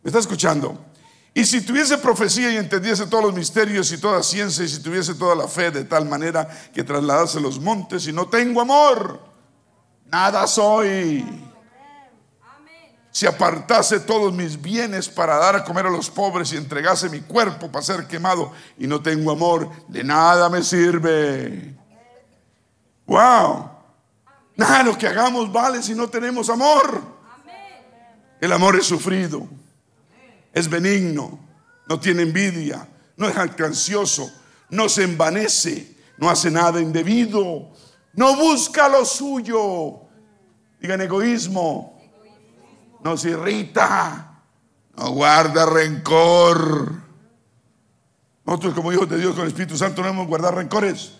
¿Me está escuchando? Y si tuviese profecía y entendiese todos los misterios y toda ciencia, y si tuviese toda la fe de tal manera que trasladase los montes, y no tengo amor, nada soy. Si apartase todos mis bienes para dar a comer a los pobres y entregase mi cuerpo para ser quemado y no tengo amor, de nada me sirve. Wow. Nada lo que hagamos vale si no tenemos amor. El amor es sufrido, es benigno, no tiene envidia, no es alcancioso, no se envanece, no hace nada indebido, no busca lo suyo. Digan egoísmo, no se irrita, no guarda rencor. Nosotros como hijos de Dios con el Espíritu Santo no debemos guardar rencores.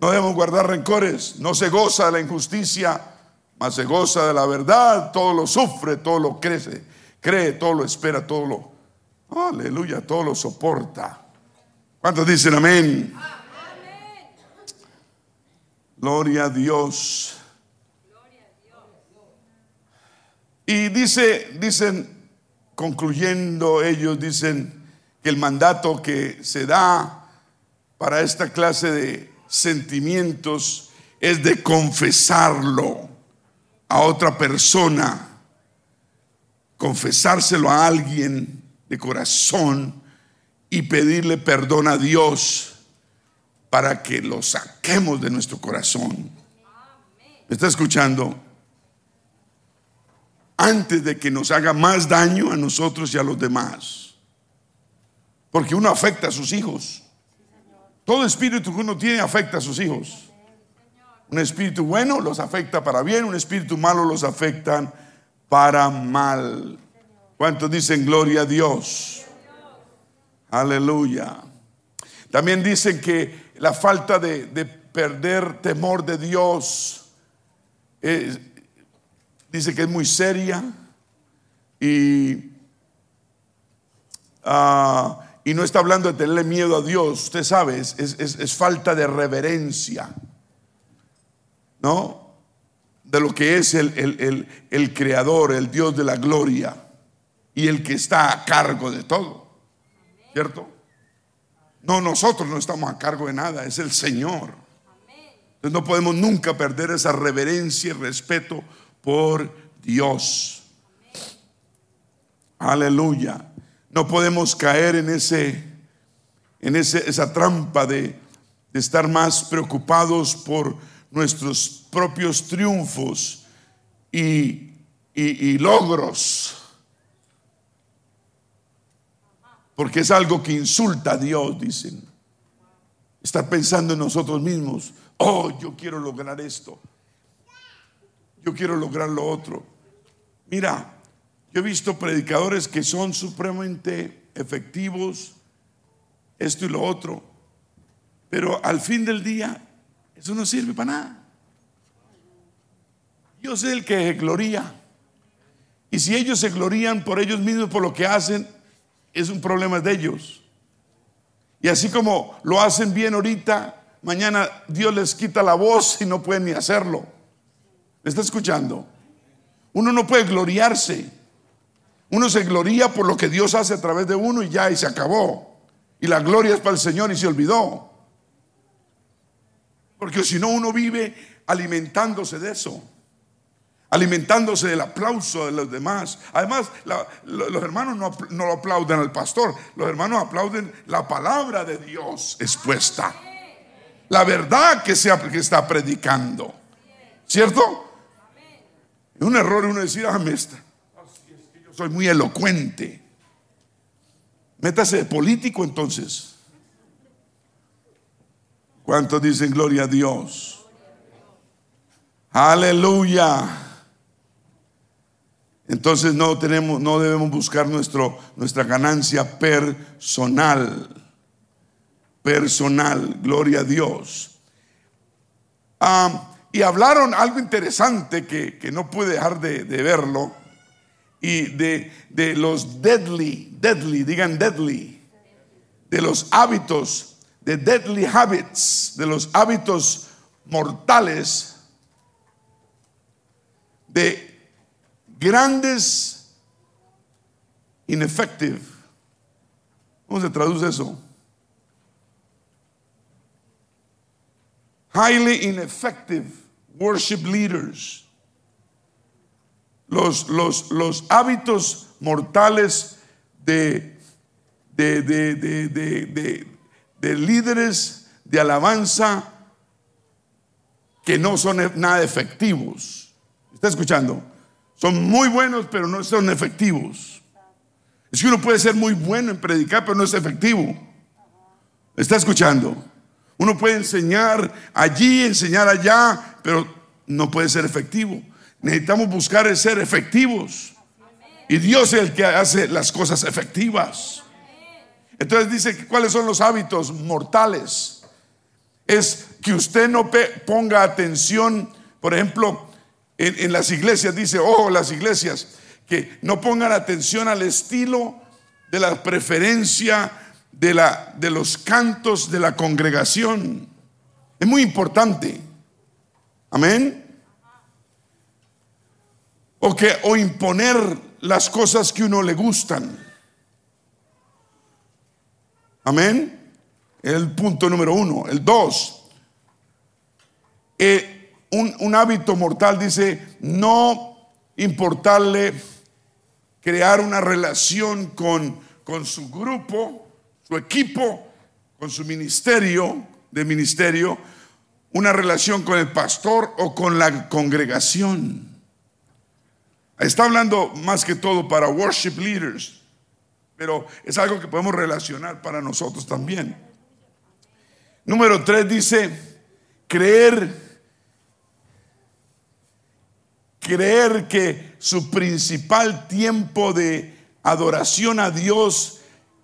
No debemos guardar rencores. No se goza de la injusticia, mas se goza de la verdad. Todo lo sufre, todo lo crece, cree, todo lo espera, todo lo... Aleluya, todo lo soporta. ¿Cuántos dicen amén? Gloria a Dios. Y dice, dicen, concluyendo ellos, dicen que el mandato que se da para esta clase de sentimientos es de confesarlo a otra persona, confesárselo a alguien de corazón y pedirle perdón a Dios para que lo saquemos de nuestro corazón. ¿Me está escuchando? Antes de que nos haga más daño a nosotros y a los demás. Porque uno afecta a sus hijos. Todo espíritu que uno tiene afecta a sus hijos. Un espíritu bueno los afecta para bien, un espíritu malo los afecta para mal. ¿Cuántos dicen gloria a Dios? Aleluya. También dicen que la falta de, perder temor de Dios es, dice que es muy seria y, ah, y no está hablando de tenerle miedo a Dios, usted sabe, es, falta de reverencia, ¿no? De lo que es el, el creador, el Dios de la gloria y el que está a cargo de todo, ¿cierto? No, nosotros no estamos a cargo de nada, es el Señor. Entonces no podemos nunca perder esa reverencia y respeto por Dios. Aleluya. No podemos caer en ese en ese, esa trampa de, estar más preocupados por nuestros propios triunfos y, y logros. Porque es algo que insulta a Dios, dicen. Estar pensando en nosotros mismos. Oh, yo quiero lograr esto yo quiero lograr lo otro. Mira, yo he visto predicadores que son supremamente efectivos, esto y lo otro, pero al fin del día eso no sirve para nada. Yo sé el que gloria. Y si ellos se glorían por ellos mismos, por lo que hacen, es un problema de ellos. Y así como lo hacen bien ahorita, mañana Dios les quita la voz y no pueden ni hacerlo está escuchando? Uno no puede gloriarse. Uno se gloria por lo que Dios hace a través de uno y ya, y se acabó. Y la gloria es para el Señor y se olvidó. Porque si no, uno vive alimentándose de eso. Alimentándose del aplauso de los demás. Además, los hermanos no, no lo aplauden al pastor. Los hermanos aplauden la palabra de Dios expuesta. La verdad que, se, que está predicando. ¿Cierto? Es un error uno decir, ah, me está. yo soy muy elocuente. Métase de político entonces. ¿Cuántos dicen gloria a Dios? Aleluya. Entonces no tenemos, no debemos buscar nuestro, nuestra ganancia personal. Personal, gloria a Dios. Ah, y hablaron algo interesante que, no pude dejar de, verlo. Y de, de los deadly, deadly, digan deadly, de los hábitos, de deadly habits, de los hábitos mortales, de grandes ineffective. ¿Cómo se traduce eso? Highly ineffective worship leaders. Los, los, los hábitos mortales de, de, de, de líderes de alabanza que no son nada efectivos. ¿Está escuchando? Son muy buenos, pero no son efectivos. Es que uno puede ser muy bueno en predicar, pero no es efectivo. ¿Está escuchando? Uno puede enseñar allí, enseñar allá, pero no puede ser efectivo. Necesitamos buscar ser efectivos. Y Dios es el que hace las cosas efectivas. Entonces dice, ¿cuáles son los hábitos mortales? Es que usted no ponga atención, por ejemplo, en, las iglesias, dice, ojo, las iglesias, que no pongan atención al estilo de la preferencia de, la, de los cantos de la congregación. Es muy importante. Amén. O, que, o imponer las cosas que uno le gustan. Amén. El punto número uno. El dos. Eh, un, hábito mortal dice no importarle crear una relación con, con su grupo, su equipo, con su ministerio de ministerio, una relación con el pastor o con la congregación. Está hablando más que todo para worship leaders, pero es algo que podemos relacionar para nosotros también. Número tres dice, creer creer que su principal tiempo de adoración a Dios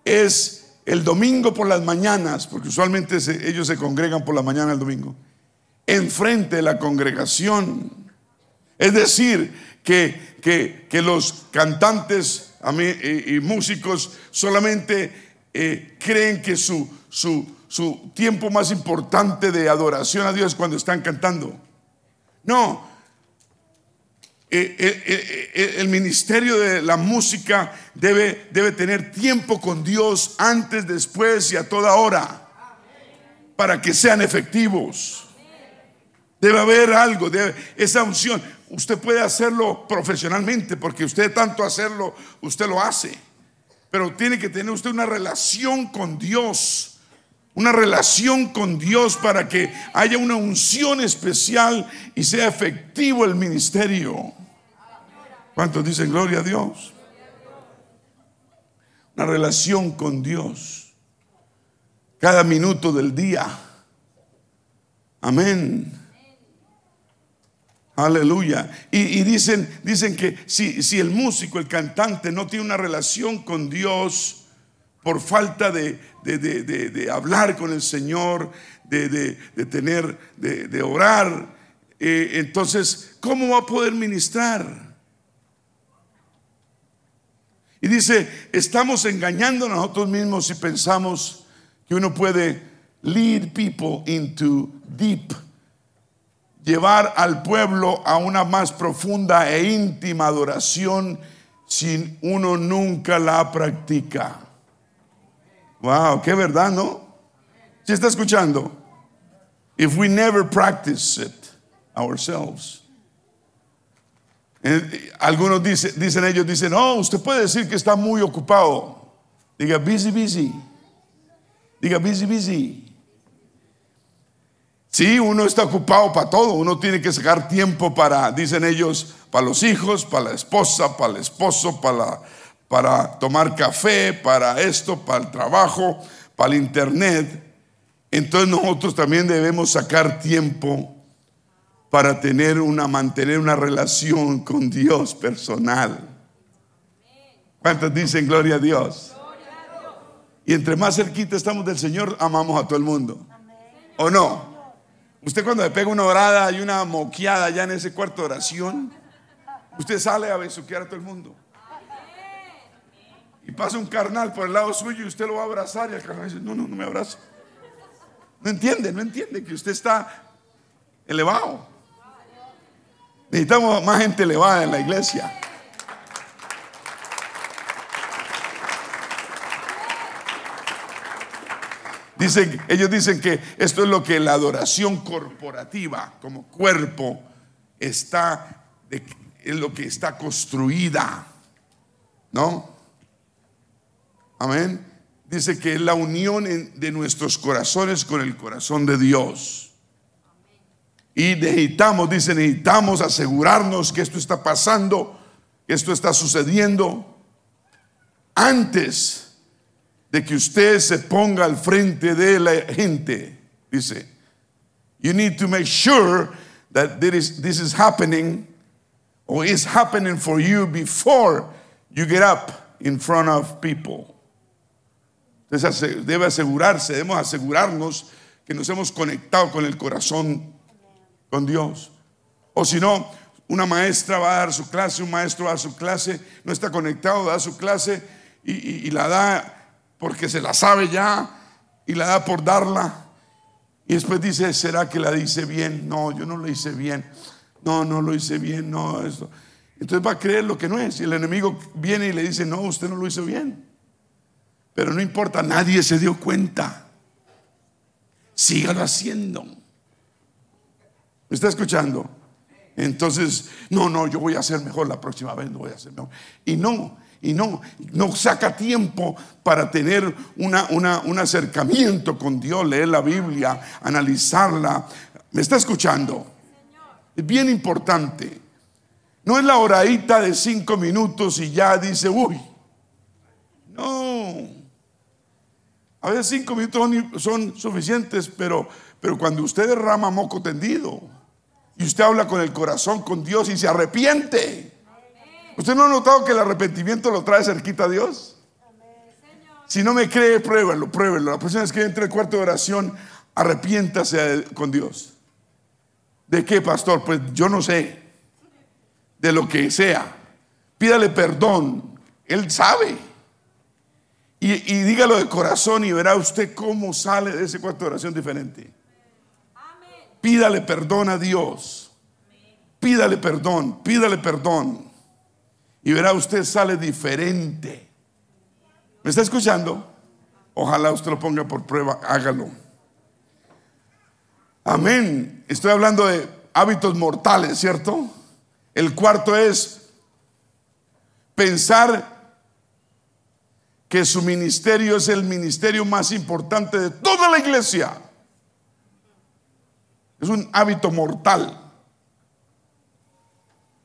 es el domingo por las mañanas, porque usualmente ellos se congregan por la mañana el domingo, enfrente de la congregación. Es decir, que, que, los cantantes y, músicos solamente eh, creen que su, su, su tiempo más importante de adoración a Dios es cuando están cantando. No, eh, eh, eh, el ministerio de la música debe, debe tener tiempo con Dios antes, después y a toda hora para que sean efectivos. Debe haber algo, debe, esa unción. Usted puede hacerlo profesionalmente porque usted tanto hacerlo, usted lo hace. Pero tiene que tener usted una relación con Dios una relación con Dios para que haya una unción especial y sea efectivo el ministerio. ¿Cuántos dicen gloria a Dios? Una relación con Dios. Cada minuto del día. Amén. Aleluya. Y, dicen, dicen que si, si, el músico, el cantante no tiene una relación con Dios por falta de, de, hablar con el Señor, de, tener, de, orar, eh, entonces, ¿cómo va a poder ministrar? Y dice, estamos engañando nosotros mismos si pensamos que uno puede lead people into deep, llevar al pueblo a una más profunda e íntima adoración si uno nunca la practica. Wow, qué verdad, ¿no? ¿Se está escuchando? If we never practice it ourselves. Eh, algunos dicen, dicen ellos, dicen, no, usted puede decir que está muy ocupado. Diga, busy, busy. Diga, busy, busy. Sí, uno está ocupado para todo, uno tiene que sacar tiempo para, dicen ellos, para los hijos, para la esposa, para el esposo, para, para tomar café, para esto, para el trabajo, para el internet. Entonces nosotros también debemos sacar tiempo para tener una, mantener una relación con Dios personal. ¿Cuántos dicen gloria a Dios? Y entre más cerquita estamos del Señor, amamos a todo el mundo. ¿O no? Usted cuando le pega una orada y una moqueada allá en ese cuarto de oración, usted sale a besuquear a todo el mundo. Y pasa un carnal por el lado suyo y usted lo va a abrazar y el carnal dice, no, no, no me abraza. No entiende, no entiende que usted está elevado. Necesitamos más gente elevada en la iglesia. Dicen, ellos dicen que esto es lo que la adoración corporativa como cuerpo está, es lo que está construida. ¿No? Amén. Dice que es la unión de nuestros corazones con el corazón de Dios. Y necesitamos, dice, necesitamos asegurarnos que esto está pasando, que esto está sucediendo antes de que usted se ponga al frente de la gente. Dice, you need to make sure that this is happening or is happening for you before you get up in front of people. Entonces debe asegurarse, debemos asegurarnos que nos hemos conectado con el corazón, con Dios. O si no, una maestra va a dar su clase, un maestro va a dar su clase, no está conectado, da su clase y la da porque se la sabe ya y la da por darla. Y después dice, ¿será que la dice bien? No, yo no lo hice bien. No, no lo hice bien, no, eso. Entonces va a creer lo que no es. Y el enemigo viene y le dice, no, usted no lo hizo bien. Pero no importa, nadie se dio cuenta. Sígalo haciendo. ¿Me está escuchando? Entonces, no, no, yo voy a hacer mejor la próxima vez, no voy a hacer mejor. Y no, y no, no saca tiempo para tener una, un acercamiento con Dios, leer la Biblia, analizarla. ¿Me está escuchando? Es bien importante. No es la horadita de cinco minutos y ya dice, uy, no. A veces cinco minutos son, suficientes, pero, pero cuando usted derrama moco tendido y usted habla con el corazón con Dios y se arrepiente, ¿Usted no ha notado que el arrepentimiento lo trae cerquita a Dios? Si no me cree, pruébelo, pruébelo. La próxima vez que entre el cuarto de oración, arrepiéntase con Dios. ¿De qué, pastor? Pues yo no sé. De lo que sea. Pídale perdón. Él sabe. Y, y dígalo de corazón y verá usted cómo sale de ese cuarto de oración diferente. Pídale perdón a Dios. Pídale perdón, pídale perdón y verá usted sale diferente. ¿Me está escuchando? Ojalá usted lo ponga por prueba, hágalo. Amén. Estoy hablando de hábitos mortales, ¿cierto? El cuarto es pensar que su ministerio es el ministerio más importante de toda la iglesia. Es un hábito mortal.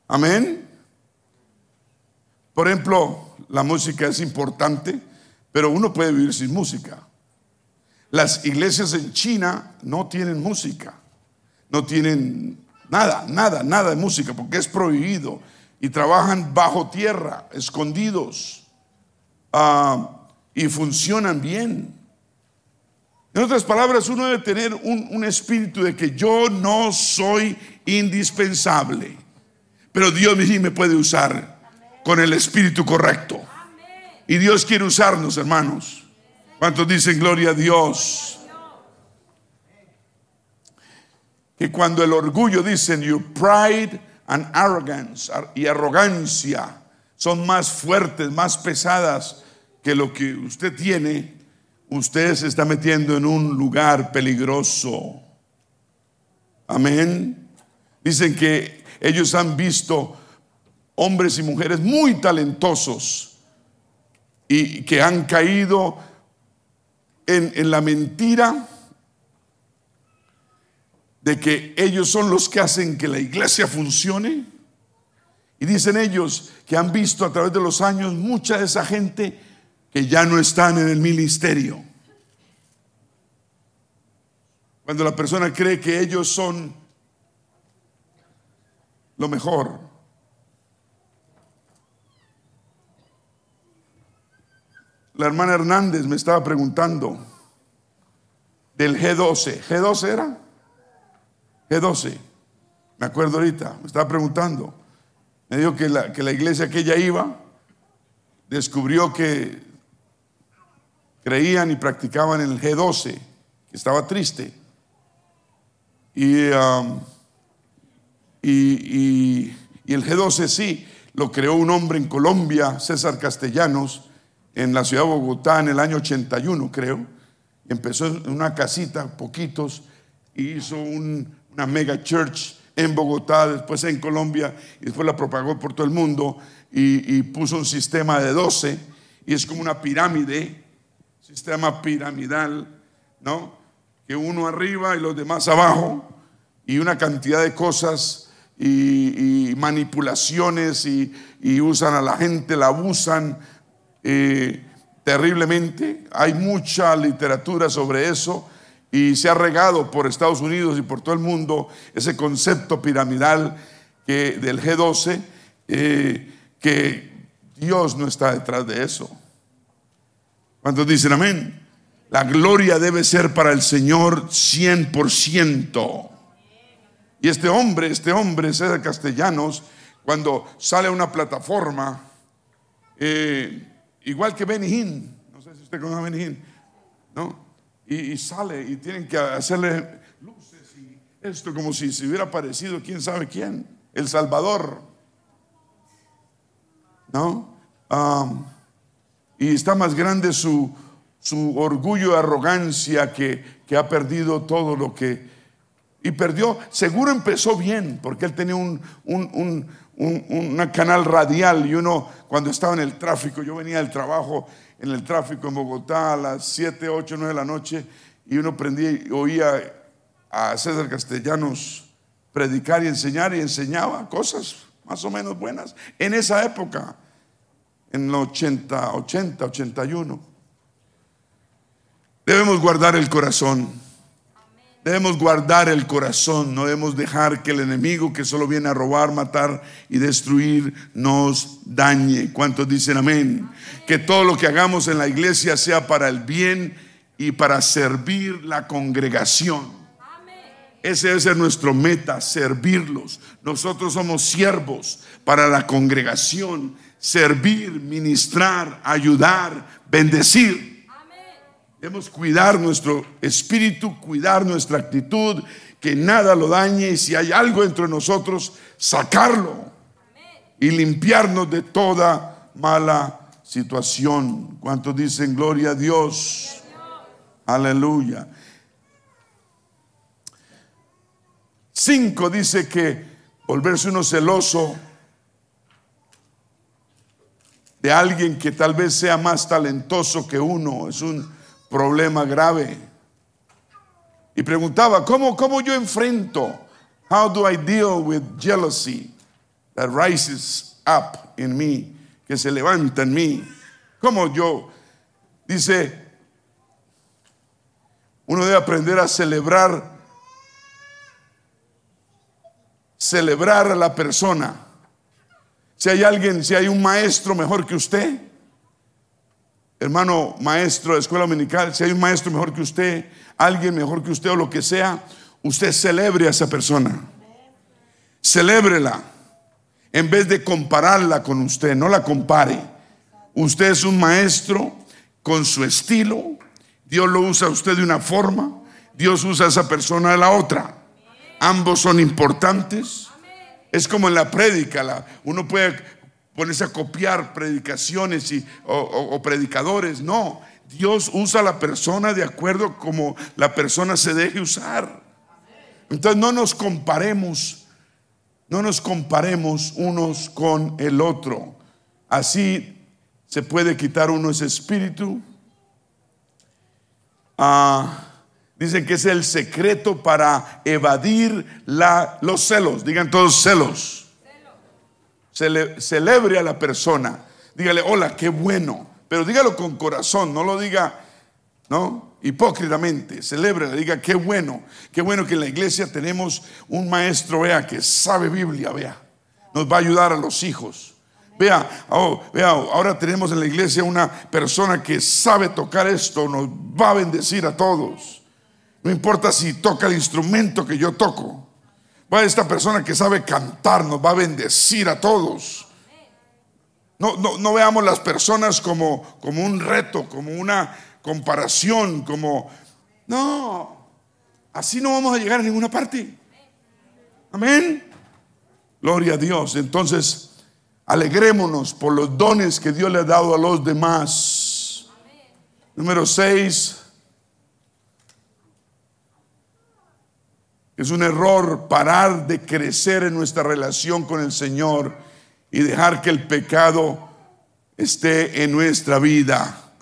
Amén. Por ejemplo, la música es importante, pero uno puede vivir sin música. Las iglesias en China no tienen música, no tienen nada, nada, nada de música, porque es prohibido y trabajan bajo tierra, escondidos, ah, y funcionan bien. En otras palabras, uno debe tener un, un espíritu de que yo no soy indispensable, pero Dios me puede usar con el espíritu correcto. Y Dios quiere usarnos, hermanos. ¿Cuántos dicen gloria a Dios? Que cuando el orgullo dicen your pride and arrogance y arrogancia son más fuertes, más pesadas que lo que usted tiene, usted se está metiendo en un lugar peligroso. Amén. Dicen que ellos han visto hombres y mujeres muy talentosos y que han caído en, la mentira de que ellos son los que hacen que la iglesia funcione. Y dicen ellos que han visto a través de los años mucha de esa gente que ya no están en el ministerio. Cuando la persona cree que ellos son lo mejor. La hermana Hernández me estaba preguntando del G12. ¿G12 era? G12. Me acuerdo ahorita, me estaba preguntando. Me dijo que la, que la iglesia que ella iba descubrió que creían y practicaban el G12, que estaba triste. Um, y, y, y, el G12 sí, lo creó un hombre en Colombia, César Castellanos, en la ciudad de Bogotá en el año 81, creo. Empezó en una casita, poquitos, y hizo una mega church en Bogotá, después en Colombia, y después la propagó por todo el mundo, y, y puso un sistema de 12, y es como una pirámide, sistema piramidal, ¿no? Que uno arriba y los demás abajo, y una cantidad de cosas y, manipulaciones y, usan a la gente, la abusan eh, terriblemente. Hay mucha literatura sobre eso y se ha regado por Estados Unidos y por todo el mundo ese concepto piramidal que, del G12, eh, que Dios no está detrás de eso. ¿Cuántos dicen amén? La gloria debe ser para el Señor 100%. Y este hombre, este hombre, César Castellanos, cuando sale a una plataforma, eh, igual que Benny no sé si usted conoce a Benny ¿no? Y, sale y tienen que hacerle luces y esto como si se hubiera parecido quién sabe quién, El Salvador, ¿no? Y está más grande su, su orgullo arrogancia que, que ha perdido todo lo que y perdió, seguro empezó bien, porque él tenía un, un, canal radial y uno cuando estaba en el tráfico, yo venía del trabajo en el tráfico en Bogotá a las 7, 8, 9 de la noche y uno prendía y oía a César Castellanos predicar y enseñar y enseñaba cosas más o menos buenas en esa época, en el 80, 80, 81. Debemos guardar el corazón. Debemos guardar el corazón, no debemos dejar que el enemigo que solo viene a robar, matar y destruir nos dañe. ¿Cuántos dicen amén? Que todo lo que hagamos en la iglesia sea para el bien y para servir la congregación. Ese debe ser nuestro meta, servirlos. Nosotros somos siervos para la congregación, servir, ministrar, ayudar, bendecir. Debemos cuidar nuestro espíritu, cuidar nuestra actitud, que nada lo dañe y si hay algo dentro de nosotros, sacarlo y limpiarnos de toda mala situación. ¿Cuántos dicen gloria a Dios? Aleluya. Cinco dice que volverse uno celoso de alguien que tal vez sea más talentoso que uno es un problema grave. Y preguntaba, ¿cómo, ¿cómo yo enfrento? How do I deal with jealousy that rises up in me, que se levanta en mí? ¿Cómo yo? Dice, uno debe aprender a celebrar, celebrar a la persona. Si hay alguien, si hay un maestro mejor que usted, hermano maestro de escuela dominical, si hay un maestro mejor que usted, alguien mejor que usted o lo que sea, usted celebre a esa persona. Celébrela. En vez de compararla con usted, no la compare. Usted es un maestro con su estilo. Dios lo usa a usted de una forma. Dios usa a esa persona de la otra. Ambos son importantes. Es como en la prédica. uno puede ponerse a copiar predicaciones y, o, predicadores. No, Dios usa a la persona de acuerdo como la persona se deje usar. Entonces no nos comparemos, no nos comparemos unos con el otro. Así se puede quitar uno ese espíritu. Ah, dicen que es el secreto para evadir la, los celos. Digan todos celos celebre a la persona. Dígale, hola, qué bueno. Pero dígalo con corazón, no lo diga, ¿no? Hipócritamente. Celebre, diga, qué bueno. Qué bueno que en la iglesia tenemos un maestro, vea, que sabe Biblia, vea. nos va a ayudar a los hijos. Vea, oh, vea, ahora tenemos en la iglesia una persona que sabe tocar esto, nos va a bendecir a todos. No importa si toca el instrumento que yo toco. Va esta persona que sabe cantar, nos va a bendecir a todos. No, no, no veamos las personas como, como un reto, como una comparación, como... No, así no vamos a llegar a ninguna parte. Amén. Gloria a Dios. Entonces, alegrémonos por los dones que Dios le ha dado a los demás. Número 6. Es un error parar de crecer en nuestra relación con el Señor y dejar que el pecado esté en nuestra vida.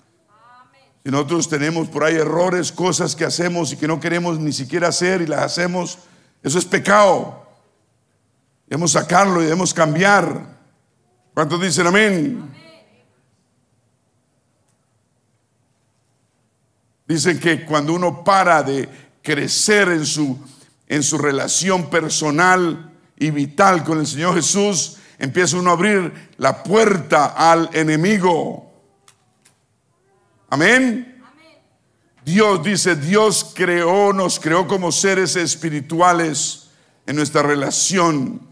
Si nosotros tenemos por ahí errores, cosas que hacemos y que no queremos ni siquiera hacer y las hacemos, eso es pecado. Debemos sacarlo y debemos cambiar. ¿Cuántos dicen amén? Dicen que cuando uno para de crecer en su, en su relación personal y vital con el Señor Jesús, empieza uno a abrir la puerta al enemigo. Amén. Dios dice, Dios creó, nos creó como seres espirituales en nuestra relación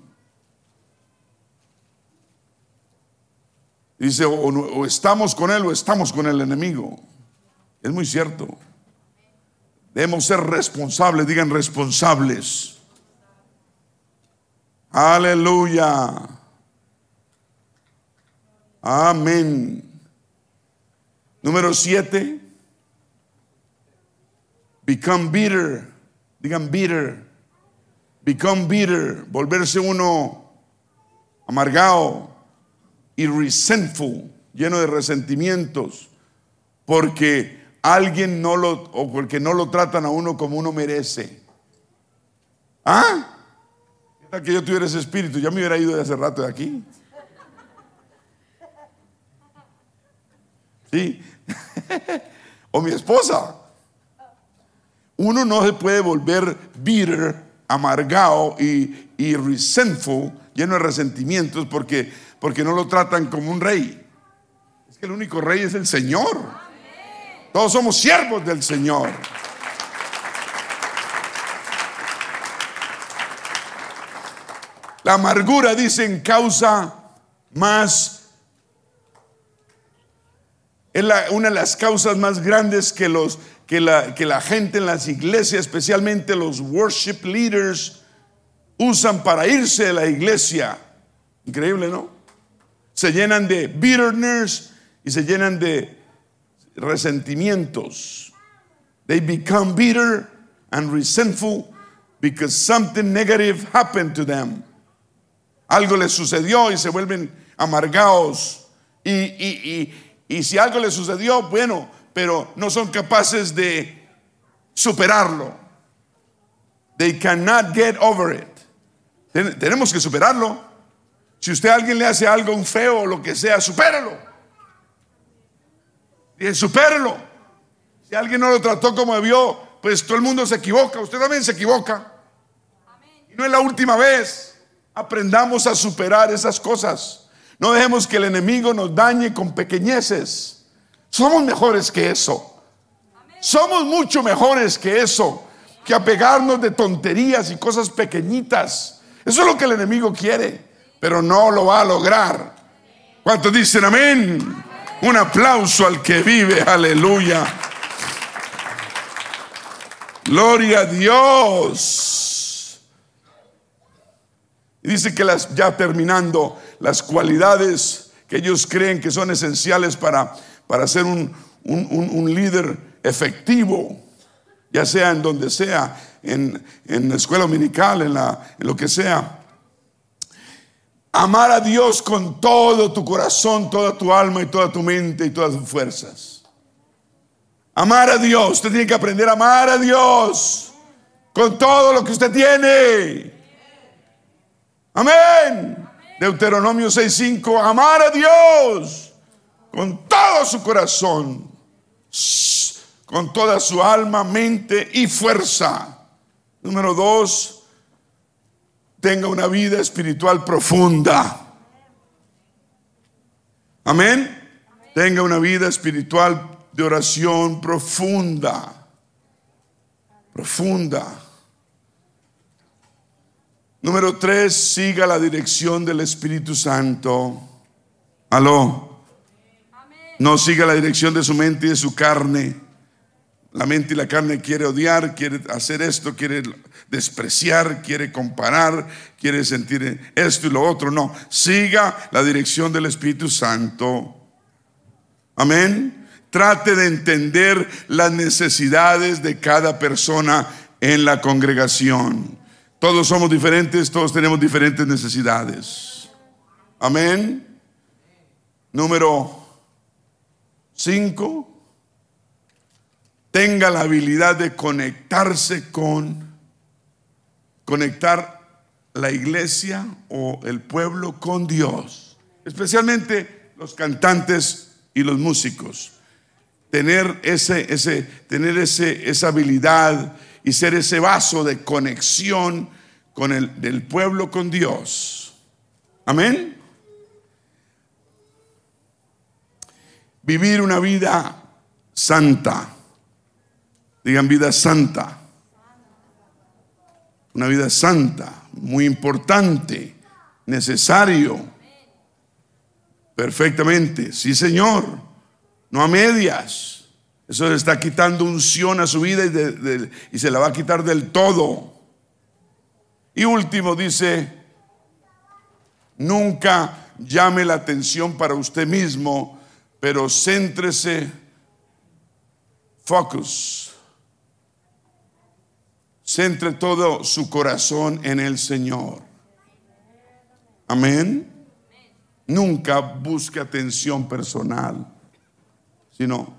Dice, o, estamos con Él o estamos con el enemigo. Es muy cierto. Debemos ser responsables, digan responsables. Aleluya. Amén. Número siete. Become bitter. Digan bitter. Become bitter. Volverse uno amargado y resentful, lleno de resentimientos, porque alguien no lo, o porque no lo tratan a uno como uno merece. ¿Ah? que yo tuviera ese espíritu, ya me hubiera ido de hace rato de aquí. Sí. *laughs* o mi esposa. Uno no se puede volver bitter, amargado y, y resentful, lleno de resentimientos, porque porque no lo tratan como un rey. Es que el único rey es el Señor. Todos somos siervos del Señor. La amargura, dicen, causa más, es una de las causas más grandes que, los, que, la, que la gente en las iglesias, especialmente los worship leaders, usan para irse de la iglesia. Increíble, ¿no? se llenan de bitterness y se llenan de resentimientos. They become bitter and resentful because something negative happened to them. Algo les sucedió y se vuelven amargados. Y, y, y, y si algo les sucedió, bueno, pero no son capaces de superarlo. They cannot get over it. Tenemos que superarlo. Si usted a alguien le hace algo, un feo o lo que sea, supérelo. Y supérelo. Si alguien no lo trató como debió, pues todo el mundo se equivoca. Usted también se equivoca. Y no es la última vez. Aprendamos a superar esas cosas. No dejemos que el enemigo nos dañe con pequeñeces. Somos mejores que eso. Somos mucho mejores que eso. Que apegarnos de tonterías y cosas pequeñitas. Eso es lo que el enemigo quiere pero no lo va a lograr. ¿Cuántos dicen amén? Un aplauso al que vive, aleluya. Gloria a Dios. Y dice que las, ya terminando, las cualidades que ellos creen que son esenciales para, para ser un, un, líder efectivo, ya sea en donde sea, en, en la escuela dominical, en, la, en lo que sea. Amar a Dios con todo tu corazón, toda tu alma y toda tu mente y todas tus fuerzas. Amar a Dios. Usted tiene que aprender a amar a Dios con todo lo que usted tiene. Amén. Deuteronomio 6:5. Amar a Dios con todo su corazón, con toda su alma, mente y fuerza. Número dos, tenga una vida espiritual profunda. Amén. Tenga una vida espiritual de oración profunda. Profunda. Número tres, siga la dirección del Espíritu Santo. Aló. No siga la dirección de su mente y de su carne. La mente y la carne quiere odiar, quiere hacer esto, quiere despreciar, quiere comparar, quiere sentir esto y lo otro. No, siga la dirección del Espíritu Santo. Amén. Trate de entender las necesidades de cada persona en la congregación. Todos somos diferentes, todos tenemos diferentes necesidades. Amén. Número 5. Tenga la habilidad de conectarse con, conectar la iglesia o el pueblo con Dios. Especialmente los cantantes y los músicos. Tener, ese, ese, tener ese, esa habilidad y ser ese vaso de conexión con el del pueblo con Dios. Amén. Vivir una vida santa. Digan vida santa. Una vida santa, muy importante, necesario. Perfectamente, sí Señor, no a medias. Eso le está quitando unción a su vida y, se la va a quitar del todo. Y último dice, nunca llame la atención para usted mismo pero céntrese, focus, centre todo su corazón en el Señor. Amén. Nunca busque atención personal, sino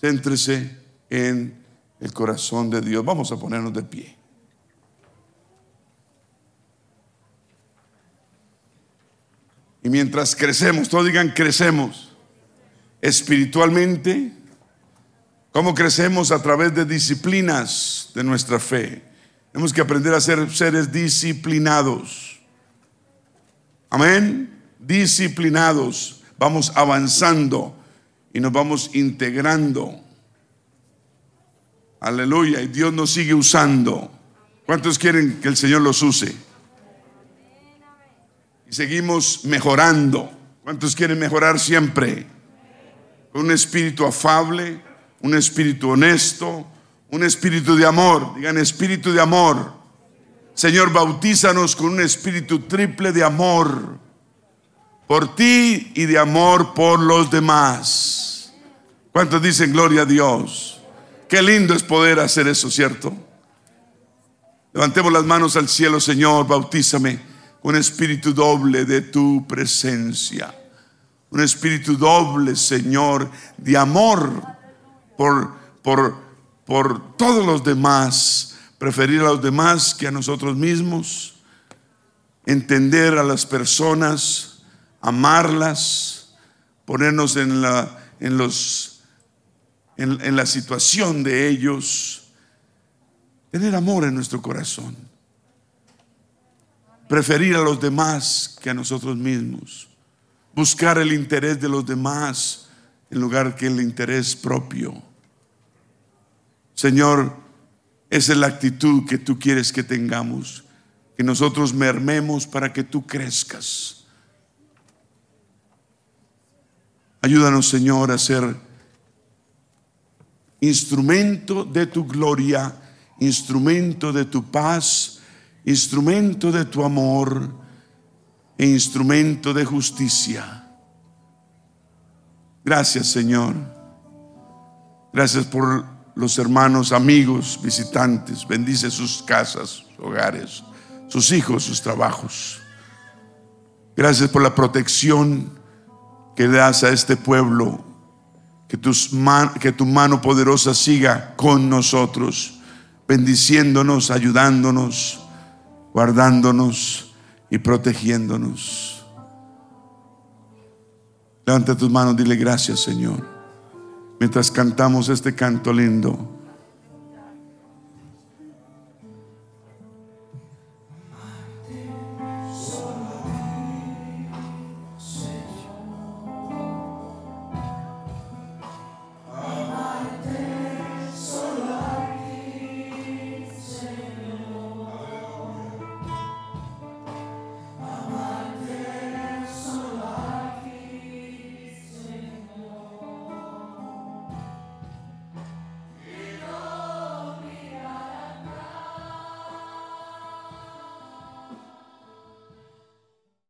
céntrese en el corazón de Dios. Vamos a ponernos de pie. Y mientras crecemos, todos digan crecemos espiritualmente, ¿cómo crecemos? A través de disciplinas de nuestra fe. Tenemos que aprender a ser seres disciplinados. Amén. Disciplinados. Vamos avanzando y nos vamos integrando. Aleluya. Y Dios nos sigue usando. ¿Cuántos quieren que el Señor los use? y seguimos mejorando. ¿Cuántos quieren mejorar siempre? Con un espíritu afable, un espíritu honesto, un espíritu de amor. Digan espíritu de amor. Señor, bautízanos con un espíritu triple de amor por ti y de amor por los demás. ¿Cuántos dicen gloria a Dios? Qué lindo es poder hacer eso, ¿cierto? Levantemos las manos al cielo, Señor, bautízame un espíritu doble de tu presencia. Un espíritu doble, Señor, de amor por, por, por todos los demás. Preferir a los demás que a nosotros mismos. Entender a las personas, amarlas, ponernos en la, en los, en, en la situación de ellos. Tener amor en nuestro corazón preferir a los demás que a nosotros mismos, buscar el interés de los demás en lugar que el interés propio. Señor, esa es la actitud que tú quieres que tengamos, que nosotros mermemos para que tú crezcas. Ayúdanos, Señor, a ser instrumento de tu gloria, instrumento de tu paz instrumento de tu amor e instrumento de justicia. Gracias Señor. Gracias por los hermanos, amigos, visitantes. Bendice sus casas, hogares, sus hijos, sus trabajos. Gracias por la protección que das a este pueblo. Que, que tu mano poderosa siga con nosotros, bendiciéndonos, ayudándonos guardándonos y protegiéndonos. Levanta tus manos, dile gracias Señor. Mientras cantamos este canto lindo.